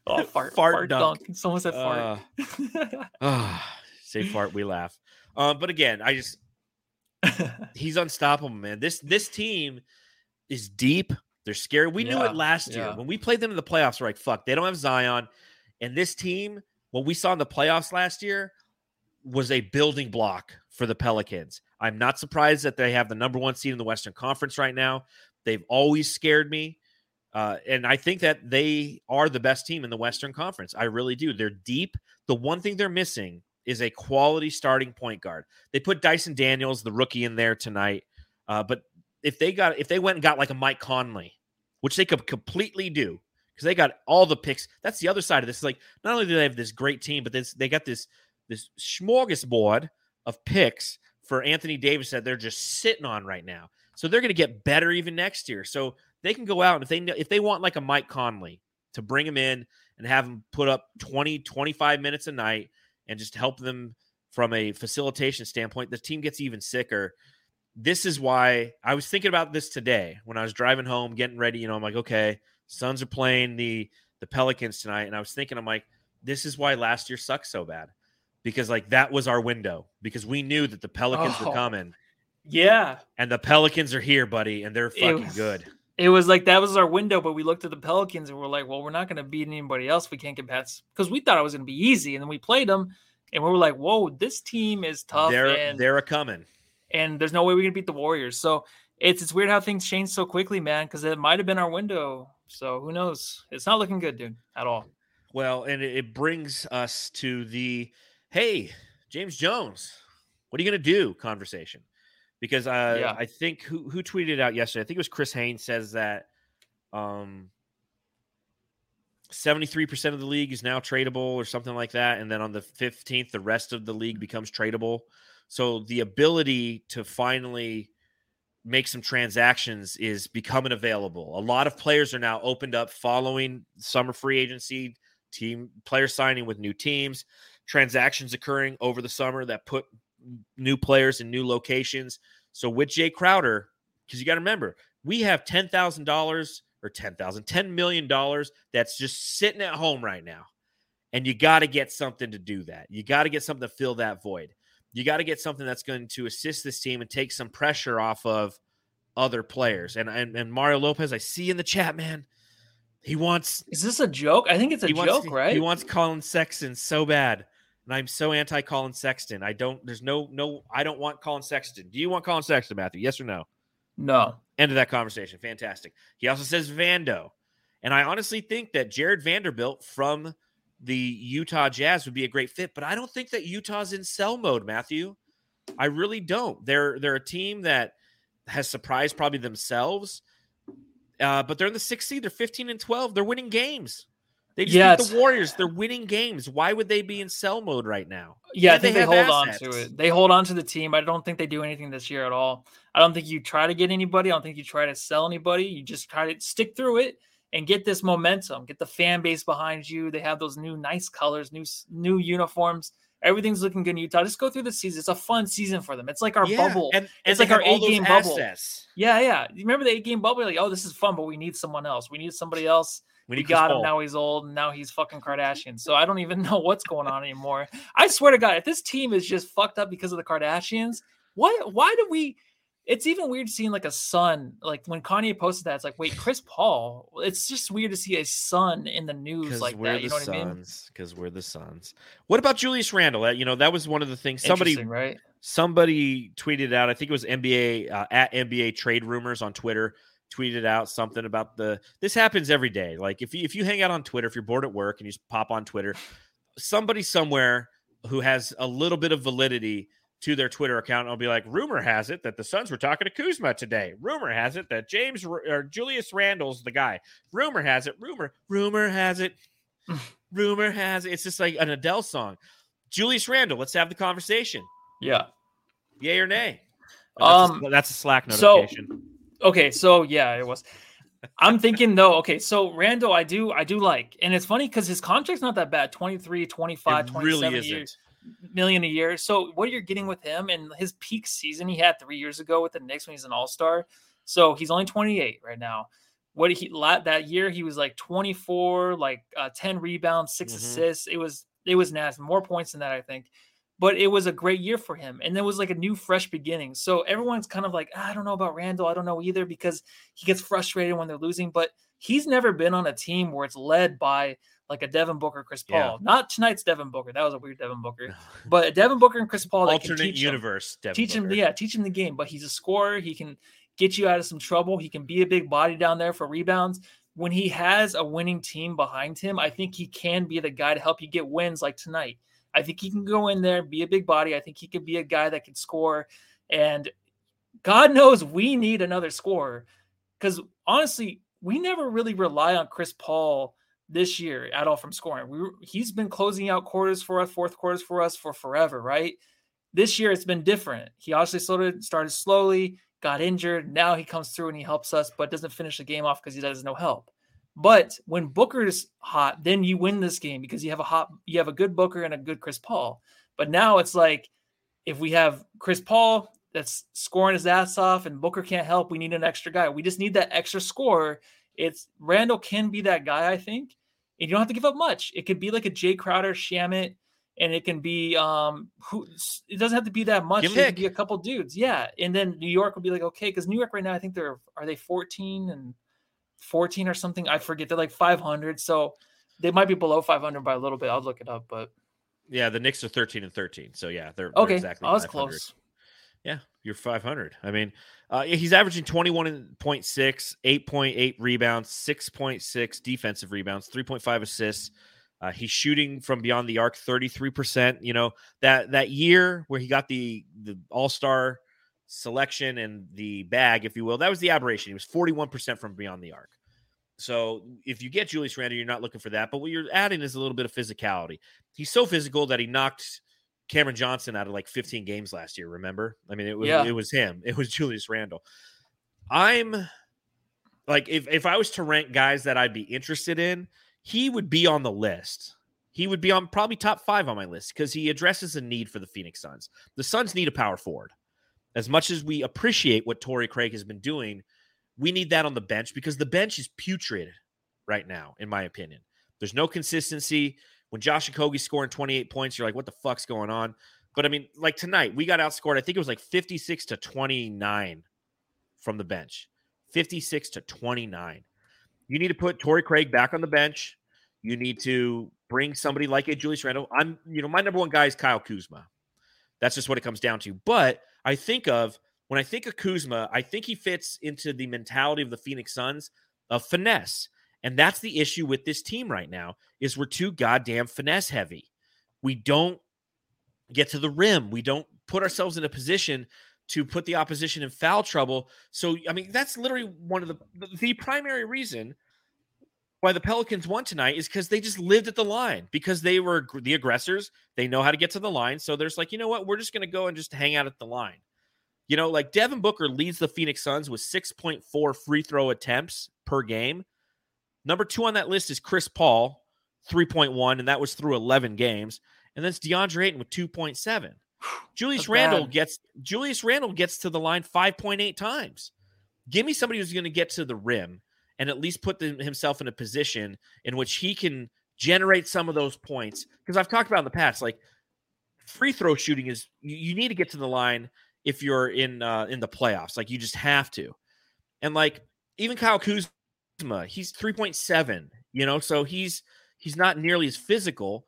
Oh, fart, fart, fart dunk. dunk. Someone said fart. Uh, uh, say fart, we laugh. Um, but again, I just he's unstoppable, man. This this team is deep. They're scary. We yeah, knew it last year when we played them in the playoffs. We're like, fuck, they don't have Zion, and this team what we saw in the playoffs last year was a building block for the Pelicans. I'm not surprised that they have the number one seed in the Western Conference right now. They've always scared me. Uh, and I think that they are the best team in the Western Conference. I really do. They're deep. The one thing they're missing is a quality starting point guard. They put Dyson Daniels, the rookie, in there tonight. Uh, but if they got if they went and got like a Mike Conley, which they could completely do, because they got all the picks. That's the other side of this. Like, not only do they have this great team, but this, they got this this smorgasbord of picks for Anthony Davis that they're just sitting on right now. So they're going to get better even next year. So they can go out and if they if they want like a Mike Conley to bring him in and have him put up 20 25 minutes a night and just help them from a facilitation standpoint, the team gets even sicker. This is why I was thinking about this today when I was driving home, getting ready. You know, I'm like, okay, Suns are playing the the Pelicans tonight, and I was thinking, I'm like, this is why last year sucked so bad because like that was our window because we knew that the Pelicans oh, were coming. Yeah, and the Pelicans are here, buddy, and they're fucking was, good. It was like that was our window, but we looked at the Pelicans and we're like, well, we're not going to beat anybody else. We can't get past because we thought it was going to be easy, and then we played them, and we were like, whoa, this team is tough. They're and, they're a coming, and there's no way we can beat the Warriors. So it's it's weird how things change so quickly, man. Because it might have been our window so who knows? It's not looking good, dude, at all. Well, and it brings us to the hey, James Jones, what are you going to do conversation? Because uh, yeah. I think who who tweeted out yesterday, I think it was Chris Haynes says that um 73% of the league is now tradable or something like that and then on the 15th the rest of the league becomes tradable. So the ability to finally make some transactions is becoming available. A lot of players are now opened up following summer free agency, team player signing with new teams, transactions occurring over the summer that put new players in new locations. So with Jae Crowder, because you got to remember, we have ten thousand dollars or ten thousand, ten million dollars that's just sitting at home right now. And you got to get something to do that. You got to get something to fill that void you got to get something that's going to assist this team and take some pressure off of other players. And and, and Mario Lopez, I see in the chat, man. He wants. Is this a joke? I think it's a joke, wants, right? He wants Colin Sexton so bad, and I'm so anti Colin Sexton. I don't. There's no no. I don't want Colin Sexton. Do you want Colin Sexton, Matthew? Yes or no? No. End of that conversation. Fantastic. He also says Vando, and I honestly think that Jared Vanderbilt from the Utah Jazz would be a great fit, but I don't think that Utah's in sell mode, Matthew. I really don't. They're they're a team that has surprised probably themselves. Uh, but they're in the sixth seed. They're 15 and 12. They're winning games. They just Yeah, beat the Warriors. They're winning games. Why would they be in sell mode right now? Yeah, I And they think they, have hold on to it. They hold on to the team. I don't think they do anything this year at all. I don't think you try to get anybody. I don't think you try to sell anybody. You just try to stick through it and get this momentum. Get the fan base behind you. They have those new nice colors, new new uniforms. Everything's looking good in Utah. Just go through the season. It's a fun season for them. It's like our Yeah, bubble. And, and It's like our those eight-game bubble. assets. yeah, yeah. You remember the eight game bubble? You're like, oh, this is fun, but we need someone else. We need somebody else. We We got him now. He's old, and now he's fucking Kardashian. So I don't even know what's going on anymore. I swear to God, if this team is just fucked up because of the Kardashians, what? Why do we? It's even weird seeing like a son. Like when Kanye posted that, it's like, wait, Chris Paul. It's just weird to see a son in the news like we're that. You the know what I mean? Because we're the Suns. What about Julius Randle? Uh, You know, that was one of the things somebody right? somebody tweeted out. I think it was NBA uh, at NBA Trade Rumors on Twitter. Tweeted out something about the. This happens every day. Like if you if you hang out on Twitter, if you're bored at work and you just pop on Twitter, somebody somewhere who has a little bit of validity to their Twitter account And I'll be like, rumor has it that the Suns were talking to Kuzma today. Rumor has it that James or Julius Randle's the guy. Rumor has it. Rumor. Rumor has it. rumor has it. It's just like an Adele song. Julius Randle. Let's have the conversation. Yeah. Yay or nay? That's, Um, a, that's a Slack so- notification. Okay, so yeah, it was. I'm thinking though, okay, so Randle I do I do like. And it's funny cuz his contract's not that bad. 23, 25, it 27 really years. Million a year. So what you're getting with him and his peak season he had 3 years ago with the Knicks when he's an All-Star. So he's only 28 right now. What he that year he was like 24, like uh, 10 rebounds, 6 Mhm. assists. It was it was nasty. More points than that I think but it was a great year for him. And there was like a new, fresh beginning. So everyone's kind of like, I don't know about Randle. I don't know either because he gets frustrated when they're losing. But he's never been on a team where it's led by like a Devin Booker, Chris Paul. Yeah. Not tonight's Devin Booker. That was a weird Devin Booker. But a Devin Booker and Chris Paul Alternate teach him universe. Devin teach him yeah teach him the game but he's a scorer he can get you out of some trouble he can be a big body down there for rebounds when he has a winning team behind him i think he can be the guy to help you get wins like tonight i think he can go in there be a big body i think he could be a guy that can score and god knows we need another scorer because honestly we never really rely on chris paul this year at all from scoring we, were- he's been closing out quarters for us fourth quarters for us for forever right this year it's been different. He obviously started started slowly, got injured. Now he comes through and he helps us, but doesn't finish the game off because he does no help. But when Booker is hot, then you win this game because you have a hot, you have a good Booker and a good Chris Paul. But now it's like if we have Chris Paul that's scoring his ass off and Booker can't help, we need an extra guy. We just need that extra scorer. It's Randle can be that guy, I think. And you don't have to give up much. It could be like a Jae Crowder, Shamet, and it can be um who it doesn't have to be that much. Give It could be a couple dudes, yeah. And then New York would be like, okay, because New York right now, I think they're are they 14 and 14 or something? I forget. They're like 500, so they might be below 500 by a little bit. I'll look it up, but Yeah, the Knicks are 13 and 13. So yeah, they're, they're okay, exactly I was close. Yeah, you're 500. I mean, uh, he's averaging 21.6, 8.8 rebounds, 6.6 defensive rebounds, 3.5 assists. Uh, he's shooting from beyond the arc 33%. You know, that that year where he got the the All-Star selection and the bag, if you will, that was the aberration. He was 41% from beyond the arc. So if you get Julius Randle, you're not looking for that. But what you're adding is a little bit of physicality. He's so physical that he knocked Cameron Johnson out of like 15 games last year. Remember? I mean, it was Yeah. it was him. It was Julius Randle. I'm like, if if I was to rank guys that I'd be interested in, he would be on the list. He would be on probably top five on my list because he addresses a need for the Phoenix Suns. The Suns need a power forward. As much as we appreciate what Torrey Craig has been doing, we need that on the bench because the bench is putrid right now, in my opinion. There's no consistency. When Josh Okogie's scoring 28 points, you're like, what the fuck's going on? But I mean, like tonight, we got outscored. I think it was like 56 to 29 from the bench. 56 to 29. You need to put Torrey Craig back on the bench. You need to bring somebody like a Julius Randle. I'm, you know, my number one guy is Kyle Kuzma. That's just what it comes down to. But I think of when I think of Kuzma, I think he fits into the mentality of the Phoenix Suns of finesse. And that's the issue with this team right now is we're too goddamn finesse heavy. We don't get to the rim. We don't put ourselves in a position to put the opposition in foul trouble. So, I mean, that's literally one of the the primary reason why the Pelicans won tonight is because they just lived at the line because they were the aggressors. They know how to get to the line. So there's like, you know what? We're just going to go and just hang out at the line. You know, like Devin Booker leads the Phoenix Suns with 6.4 free throw attempts per game. Number two on that list is Chris Paul, 3.1, and that was through 11 games. And then it's DeAndre Ayton with 2.7. Julius That's bad. gets Julius Randle gets to the line 5.8 times. Give me somebody who's going to get to the rim and at least put the, himself in a position in which he can generate some of those points. Because I've talked about in the past, like free throw shooting is you, you need to get to the line if you're in uh, in the playoffs. Like you just have to. And like even Kyle Kuzma, he's 3.7, you know, so he's he's not nearly as physical.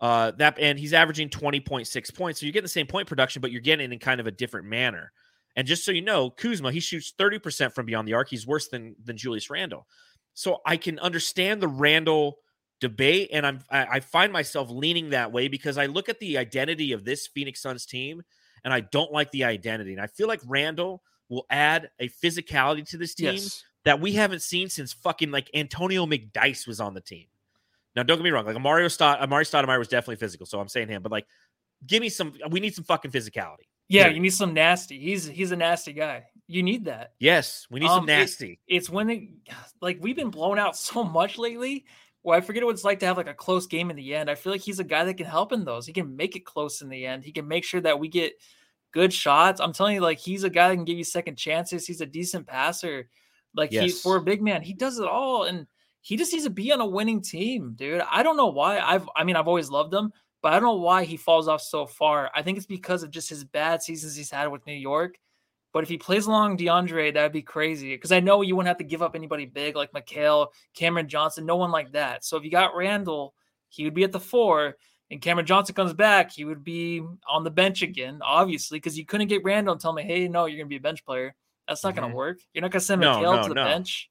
Uh, that and he's averaging 20.6 points. So you're getting the same point production, but you're getting it in kind of a different manner. And just so you know, Kuzma, he shoots 30% from beyond the arc. He's worse than than Julius Randle. So I can understand the Randle debate, and I'm I, I find myself leaning that way because I look at the identity of this Phoenix Suns team, and I don't like the identity. And I feel like Randle will add a physicality to this team yes. That we haven't seen since fucking like Antonio McDyess was on the team. Now, don't get me wrong, like Mario Stott, Stoudemire was definitely physical, so I'm saying him, but like, give me some. We need some fucking physicality. Yeah, you need some nasty. He's he's a nasty guy. You need that. Yes, we need um, some nasty. It, it's when they like we've been blown out so much lately. Well, I forget what it's like to have like a close game in the end. I feel like he's a guy that can help in those. He can make it close in the end. He can make sure that we get good shots. I'm telling you, like he's a guy that can give you second chances. He's a decent passer. Like yes. he for a big man, he does it all, and he just needs to be on a winning team, dude. I don't know why. I've I mean I've always loved him, but I don't know why he falls off so far. I think it's because of just his bad seasons he's had with New York. But if he plays along DeAndre, that'd be crazy. Because I know you wouldn't have to give up anybody big like Mikal, Cameron Johnson, no one like that. So if you got Randle, he would be at the four. And Cameron Johnson comes back, he would be on the bench again, obviously, because you couldn't get Randle and tell me, hey, no, you're gonna be a bench player. That's not mm-hmm. gonna work. You're not gonna send no, Mikal no, to the no. bench.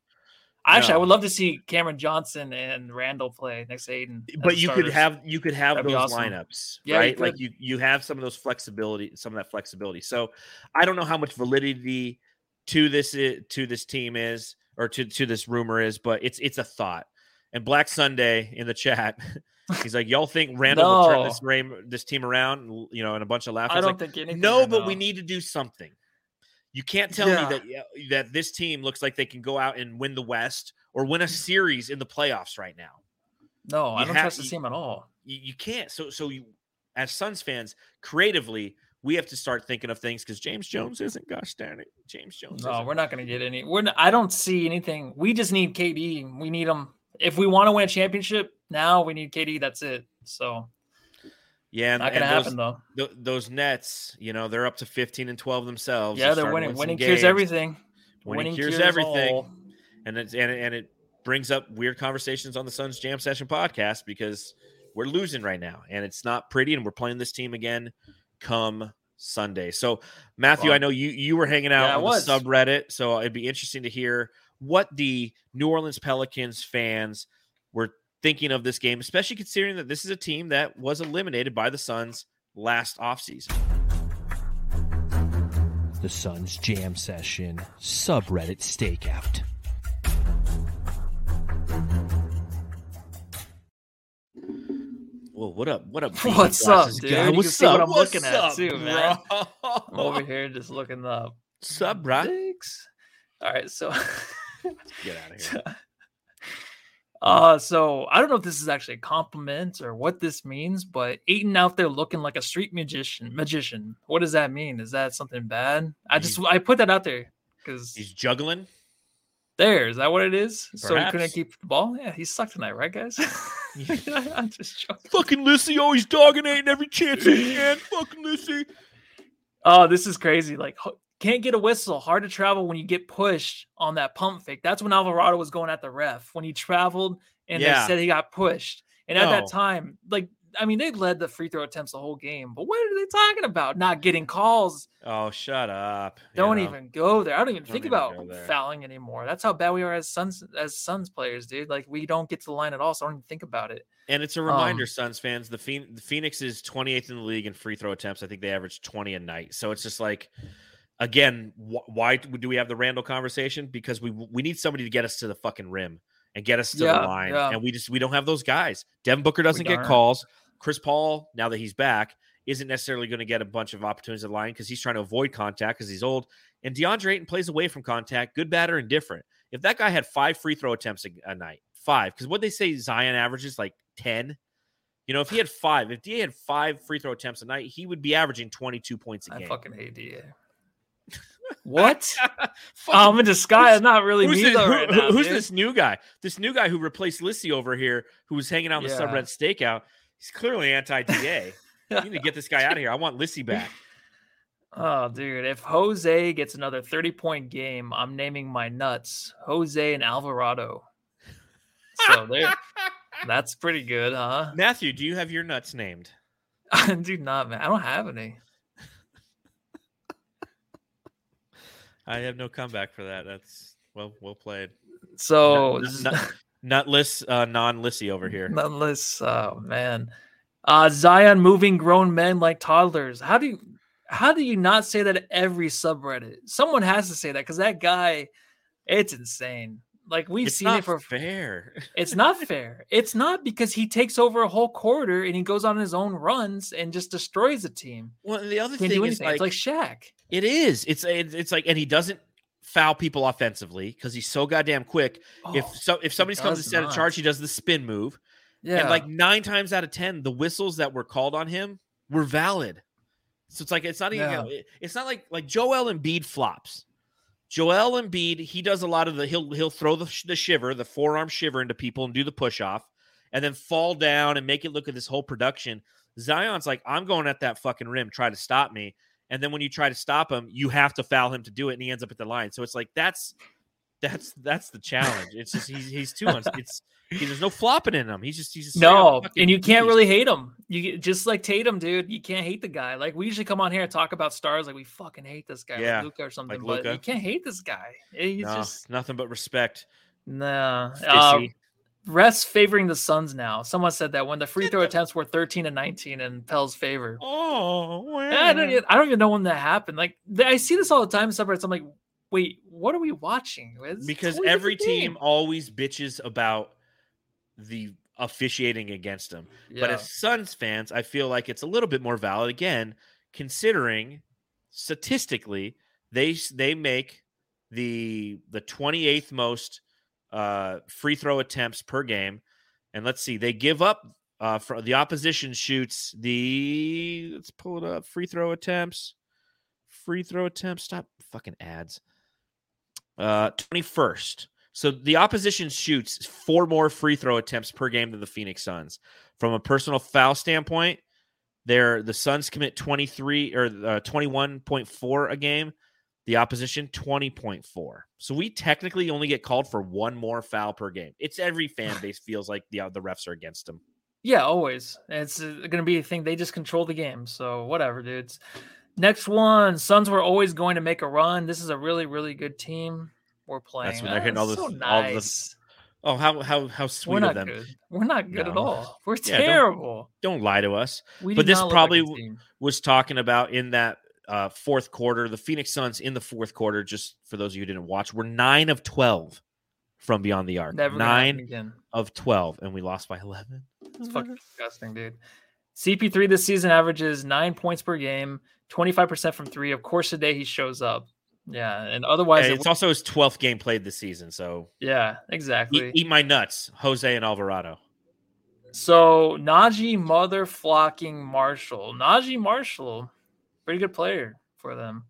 Actually. I would love to see Cameron Johnson and Randle play next to Ayton. But you could have you could have That'd those awesome. lineups, yeah, right? You like you you have some of those flexibility, some of that flexibility. So I don't know how much validity to this to this team is or to to this rumor is, but it's it's a thought. And Black Sunday in the chat, he's like, "Y'all think Randle no. will turn this game this team around?" You know, and a bunch of laughter. I don't like, think anything. No, but we need to do something. You can't tell yeah. me that that this team looks like they can go out and win the West or win a mm. series in the playoffs right now. No, you I don't have, trust the team at all. You, you can't. So so you as Suns fans, creatively, we have to start thinking of things because James Jones isn't. Gosh darn it, James Jones. No, isn't. we're not going to get any. We're. Not, I don't see anything. We just need KD. We need him. If we want to win a championship now, we need KD. That's it. So yeah, and, not gonna and happen though. Th- those Nets, you know, they're up to fifteen and twelve themselves. Yeah, they're, they're winning. Winning cures everything. Winning, winning cures, cures, everything. All. And it's and, and it brings up weird conversations on the Suns Jam Session podcast because we're losing right now, and it's not pretty. And we're playing this team again come Sunday. So, Matthew, well, I know you you were hanging out yeah, on the subreddit, so it'd be interesting to hear what the New Orleans Pelicans fans were thinking of this game, especially considering that this is a team that was eliminated by the Suns last offseason. The Suns Jam Session subreddit stakeout. Well, what up? What up? What's up, dude? Guy? What's up? What I'm What's looking up, at too, man. I'm over here just looking up. Sub, bro? All right, so get out of here. Uh, so I don't know if this is actually a compliment or what this means, but Ayton out there looking like a street magician. Magician. What does that mean? Is that something bad? I just I put that out there because he's juggling. There is that what it is? Perhaps. So he couldn't keep the ball. Yeah, he sucked tonight, right, guys? I'm just joking. Fucking Lissy always dogging Ayton every chance he can. Fucking Lissy. Oh, this is crazy. Like can't get a whistle. Hard to travel when you get pushed on that pump fake. That's when Alvarado was going at the ref when he traveled and yeah. they said he got pushed. And at that time, like I mean, they led the free throw attempts the whole game, but what are they talking about? Not getting calls. Oh, shut up! Don't know? even go there. I don't even Don't think even about fouling anymore. That's how bad we are as Suns as Suns players, dude. Like we don't get to the line at all, so I don't even think about it. And it's a reminder, Um, Suns fans, the Phoenix is 28th in the league in free throw attempts. I think they average 20 a night. So it's just like, again, wh- why do we have the Randle conversation? Because we we need somebody to get us to the fucking rim and get us to Yeah, the line, yeah. and we just we don't have those guys. Devin Booker doesn't get calls. Chris Paul, now that he's back, isn't necessarily going to get a bunch of opportunities at the line because he's trying to avoid contact because he's old. And DeAndre Ayton plays away from contact, good, bad, or indifferent. If that guy had five free throw attempts a, a night, five, because what they say Zion averages like 10. You know, if he had five, if DA had five free throw attempts a night, he would be averaging 22 points a I game. I fucking hate DA. What? Fucking- oh, I'm in disguise. Not really who's me this, though who- right now. who's this new guy? This new guy who replaced Lissy over here, who was hanging out in the Yeah. subreddit stakeout. He's clearly anti DA. you need to get this guy out of here. I want Lissy back. Oh, dude. If Jose gets another 30 point game, I'm naming my nuts Jose and Alvarado. So there, that's pretty good, huh? Matthew, do you have your nuts named? I do not, man. I don't have any. I have no comeback for that. That's well, well played. So, Nut- nut- nutless, uh, non-Lissy over here. nonetheless, oh man. Uh Zion moving grown men like toddlers. How do you how do you not say that every subreddit? Someone has to say that because that guy, it's insane. Like we've It's seen not it for fair. It's not fair. It's not because he takes over a whole quarter and he goes on his own runs and just destroys the team. Well, the other Can't thing is like, it's like Shaq. It is. It's it's like, and he doesn't foul people offensively because he's so goddamn quick. if Oh, so, if somebody's coming to set a charge, he does the spin move. yeah, And like nine times out of ten, the whistles that were called on him were valid. So it's like it's not even. Yeah. It's not like like Joel Embiid flops. Joel Embiid, he does a lot of the he'll he'll throw the, sh- the shiver, the forearm shiver into people and do the push off, and then fall down and make it look at this whole production. Zion's like, I'm going at that fucking rim, try to stop me. And then when you try to stop him, you have to foul him to do it, and he ends up at the line. So it's like that's that's that's the challenge. It's just he's he's too uns- it's he, there's no flopping in him. He's just he's just no, and you can't really hate him. You just like Tatum, dude. You can't hate the guy. Like we usually come on here and talk about stars, like we fucking hate this guy, Yeah, like Luka or something. like but you can't hate this guy. He's no, just nothing but respect. Fissy. Um, refs favoring the Suns now. Someone said that when the free throw attempts were 13 and 19 in Pell's favor. oh, I don't, even, I don't even know when that happened. Like I see this all the time subreddits. I'm like, wait, what are we watching? It's because every team always bitches about the officiating against them. But as Suns fans, I feel like it's a little bit more valid again, considering statistically they they make the the 28th most uh, free throw attempts per game, and let's see, they give up. Uh, for the opposition shoots the let's pull it up free throw attempts free throw attempts stop fucking ads. Uh 21st so the opposition shoots four more free throw attempts per game than the phoenix suns. From a personal foul standpoint they're the suns commit 23 or uh, 21.4 a game the opposition 20.4 so we technically only get called for one more foul per game it's every fan base feels like the, uh, the refs are against them Yeah, always. It's uh, going to be a thing. They just control the game. So whatever, dudes. Next one. Suns were always going to make a run. This is a really, really good team. We're playing. That's when they're hitting all this. so all the nice. oh how how how sweet We're of not them good. We're not good at all. We're Yeah, don't- terrible. don't lie to us we but this probably like a w- team. was talking about in that uh, fourth quarter. The Phoenix Suns in the fourth quarter, just for those of you who didn't watch, were nine of 12 from beyond the arc. Never nine again. of 12, and we lost by 11. It's fucking disgusting, dude. CP3 this season averages nine points per game, 25% from three. Of course, today he shows up. Yeah. And otherwise, And it it's also his 12th game played this season. So yeah, exactly. eat my nuts, Jose and Alvarado. So Naji mother flocking Marshall. Naji Marshall, pretty good player for them.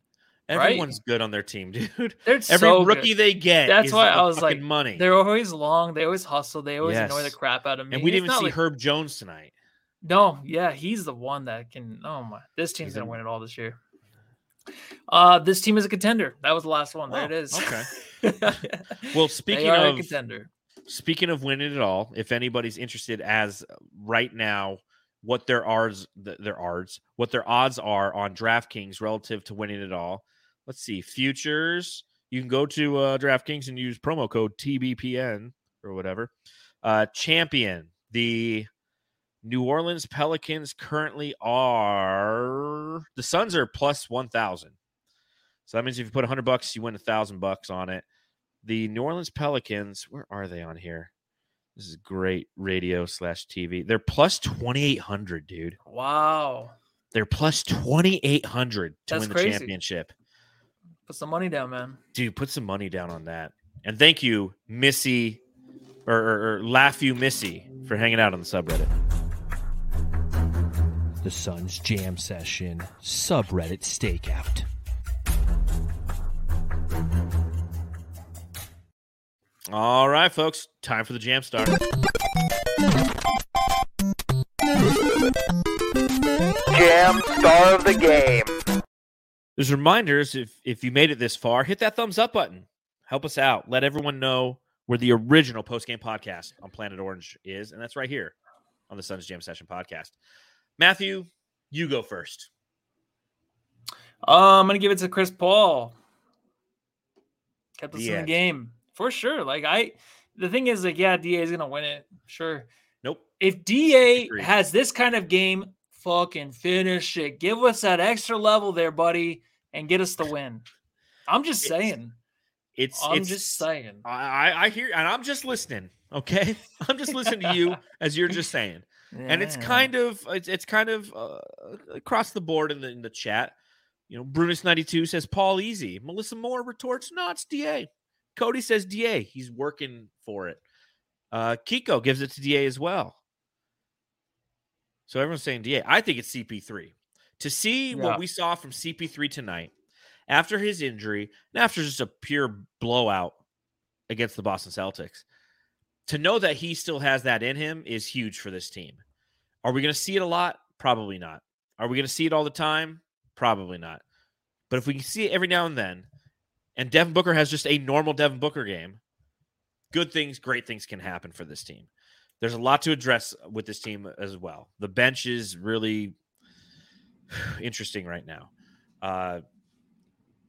Right? Everyone's good on their team, dude. They're Every so rookie good. they get, That's why I was like, money. They're always long. They always hustle. They always annoy the crap out of me. and we didn't even see like- Herb Jones tonight. No, yeah, he's the one that can. Oh my, this team's He's gonna in- win it all this year. Uh, this team is a contender. That was the last one. There Oh, it is. okay. Well, speaking they are a of contender. speaking of winning it all, if anybody's interested, as right now what their odds their odds what their odds are on DraftKings relative to winning it all. Let's see futures. You can go to uh, DraftKings and use promo code TBPN or whatever. Uh, champion the New Orleans Pelicans currently are the Suns are plus one thousand. So that means if you put hundred bucks, you win a thousand bucks on it. The New Orleans Pelicans, where are they on here? This is great radio slash TV. They're plus twenty eight hundred, dude. Wow. They're plus twenty eight hundred to That's win the crazy. championship. Put some money down, man. Dude, put some money down on that. And thank you, Missy, or, or, or Laugh You Missy, for hanging out on the subreddit. The Suns Jam Session subreddit stakeout. All right, folks, time for the jam star. Jam star of the game. There's reminders if if you made it this far, hit that thumbs up button. Help us out. Let everyone know where the original post game podcast on Planet Orange is, and that's right here on the Suns Jam Session podcast. Matthew, you go first. Uh, I'm gonna give it to Chris Paul. Kept us The in edge. the game for sure. Like I, the thing is, like, yeah, Da is gonna win it, sure. Nope. If Da has this kind of game, fucking finish it. Give us that extra level there, buddy, and get us the win. I'm just It's- saying. It's I'm it's just saying. I, I hear and I'm just listening. Okay, I'm just listening to you as you're just saying. and it's kind of it's, it's kind of uh, across the board in the in the chat. You know, Brutus ninety two says Paul easy. Melissa Moore retorts, "No, it's Da." Cody says Da. He's working for it. Uh, Kiko gives it to Da as well. So everyone's saying Da. I think it's CP three. To see Yeah. what we saw from CP three tonight after his injury and after just a pure blowout against the Boston Celtics to know that he still has that in him is huge for this team. Are we going to see it a lot? Probably not. Are we going to see it all the time? Probably not. But if we can see it every now and then, and Devin Booker has just a normal Devin Booker game, good things, great things can happen for this team. There's a lot to address with this team as well. The bench is really interesting right now. Uh,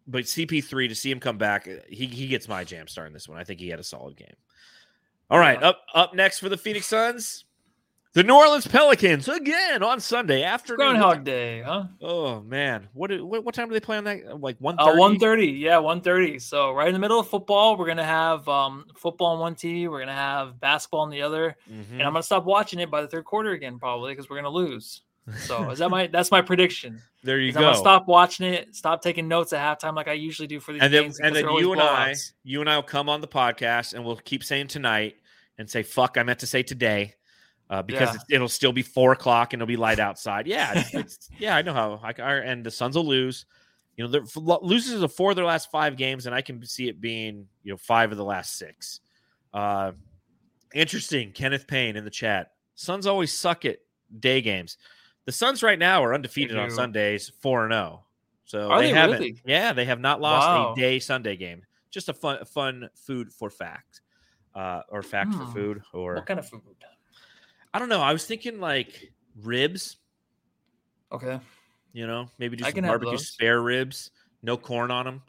but CP3 to see him come back, he he gets my jam star in this one. I think he had a solid game. All right, up up next for the Phoenix Suns, the New Orleans Pelicans again on Sunday afternoon. Groundhog Day, huh? Oh man, what what, what time do they play on that? Like one. Uh, one thirty. yeah, one thirty. So right in the middle of football, we're gonna have um, football on one TV. We're gonna have basketball on the other, Mm-hmm. and I'm gonna stop watching it by the third quarter again, probably because we're gonna lose. So is that my that's my prediction? There you go. I'm gonna stop watching it, stop taking notes at halftime like I usually do for these and then games. and then you and I, you and I will come on the podcast and we'll keep saying tonight and say fuck. I meant to say today. Uh, because Yeah. it'll still be four o'clock and it'll be light outside. Yeah, it's, it's, yeah, I know how. I, I and the Suns will lose. You know, loses of four of their last five games, and I can see it being you know five of the last six. Uh, interesting. Kenneth Payne in the chat. Suns always suck at day games. The Suns right now are undefeated on. Sundays, four and zero. So Are they, they haven't. really? Yeah, they have not lost Wow. a day Sunday game. Just a fun, fun food for fact, uh, or fact for Hmm. food, or What kind of food? I don't know. I was thinking like ribs. Okay. You know, maybe do I some barbecue spare ribs, no corn on them.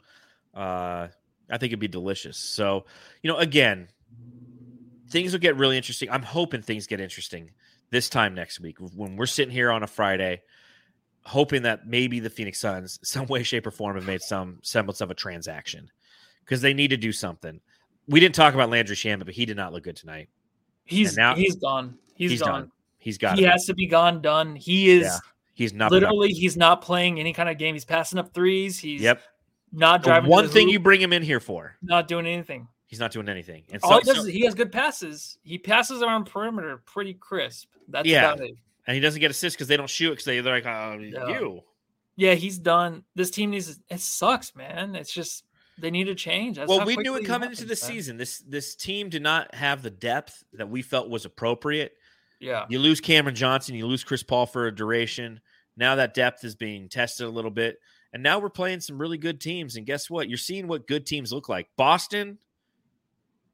Uh, I think it'd be delicious. So, you know, again, things will get really interesting. I'm hoping things get interesting this time next week when we're sitting here on a Friday, hoping that maybe the Phoenix Suns, some way, shape, or form, have made some semblance of a transaction because they need to do something. We didn't talk about Landry Shamet, but he did not look good tonight. He's now- he's gone. He's, he's done. gone. He's got He has to be gone. Done. He is Yeah. He's not literally he's not playing any kind of game. He's passing up threes. He's Yep. not driving. to one the thing hoop, you bring him in here for. not doing anything. He's not doing anything. And All so, he does so- is he has good passes. He passes around perimeter pretty crisp. That's Yeah. about it. and he doesn't get assists because they don't shoot because they, they're like, oh, Yeah. you. Yeah, he's done. This team needs. It sucks, man. It's just they need to change. That's well, we knew it coming into the man. season. This this team did not have the depth that we felt was appropriate. Yeah, You lose Cameron Johnson, you lose Chris Paul for a duration. Now that depth is being tested a little bit, and now we're playing some really good teams. And guess what? You're seeing what good teams look like. Boston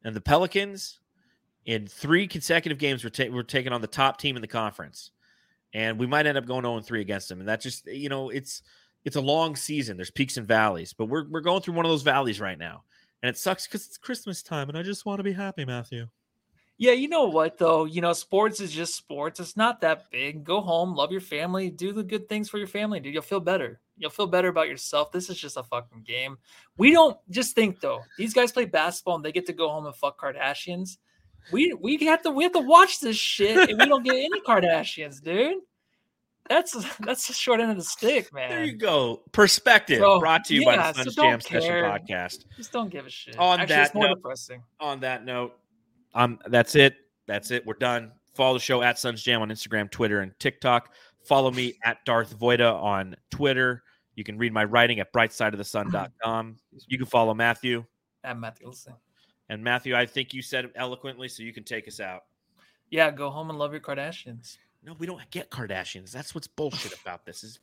and the Pelicans in three consecutive games were, ta- were taking on the top team in the conference. and we might end up going 0 3 against them. And that just, you know, it's it's a long season. There's peaks and valleys, but we're we're going through one of those valleys right now. And it sucks because it's Christmas time and I just want to be happy, Matthew. Yeah, you know what though? You know, sports is just sports. It's not that big. Go home, love your family, do the good things for your family, dude. You'll feel better. You'll feel better about yourself. This is just a fucking game. We don't just think though. These guys play basketball and they get to go home and fuck Kardashians. We we have to we have to watch this shit and we don't get any Kardashians, dude. That's that's the short end of the stick, man. There you go. Perspective So, brought to you yeah, by the so Suns Jam Session podcast. Just don't give a shit. On Actually, that note- depressing. On that note, um, that's it. That's it. We're done. Follow the show at Suns Jam on Instagram, Twitter, and TikTok. Follow me at Darth Voida on Twitter. You can read my writing at brightsideofthesun.com. You can follow Matthew. I'm Matthew Olson. And Matthew, I think you said it eloquently, so you can take us out. Yeah, go home and love your Kardashians. No, we don't get Kardashians. That's what's bullshit about this. Is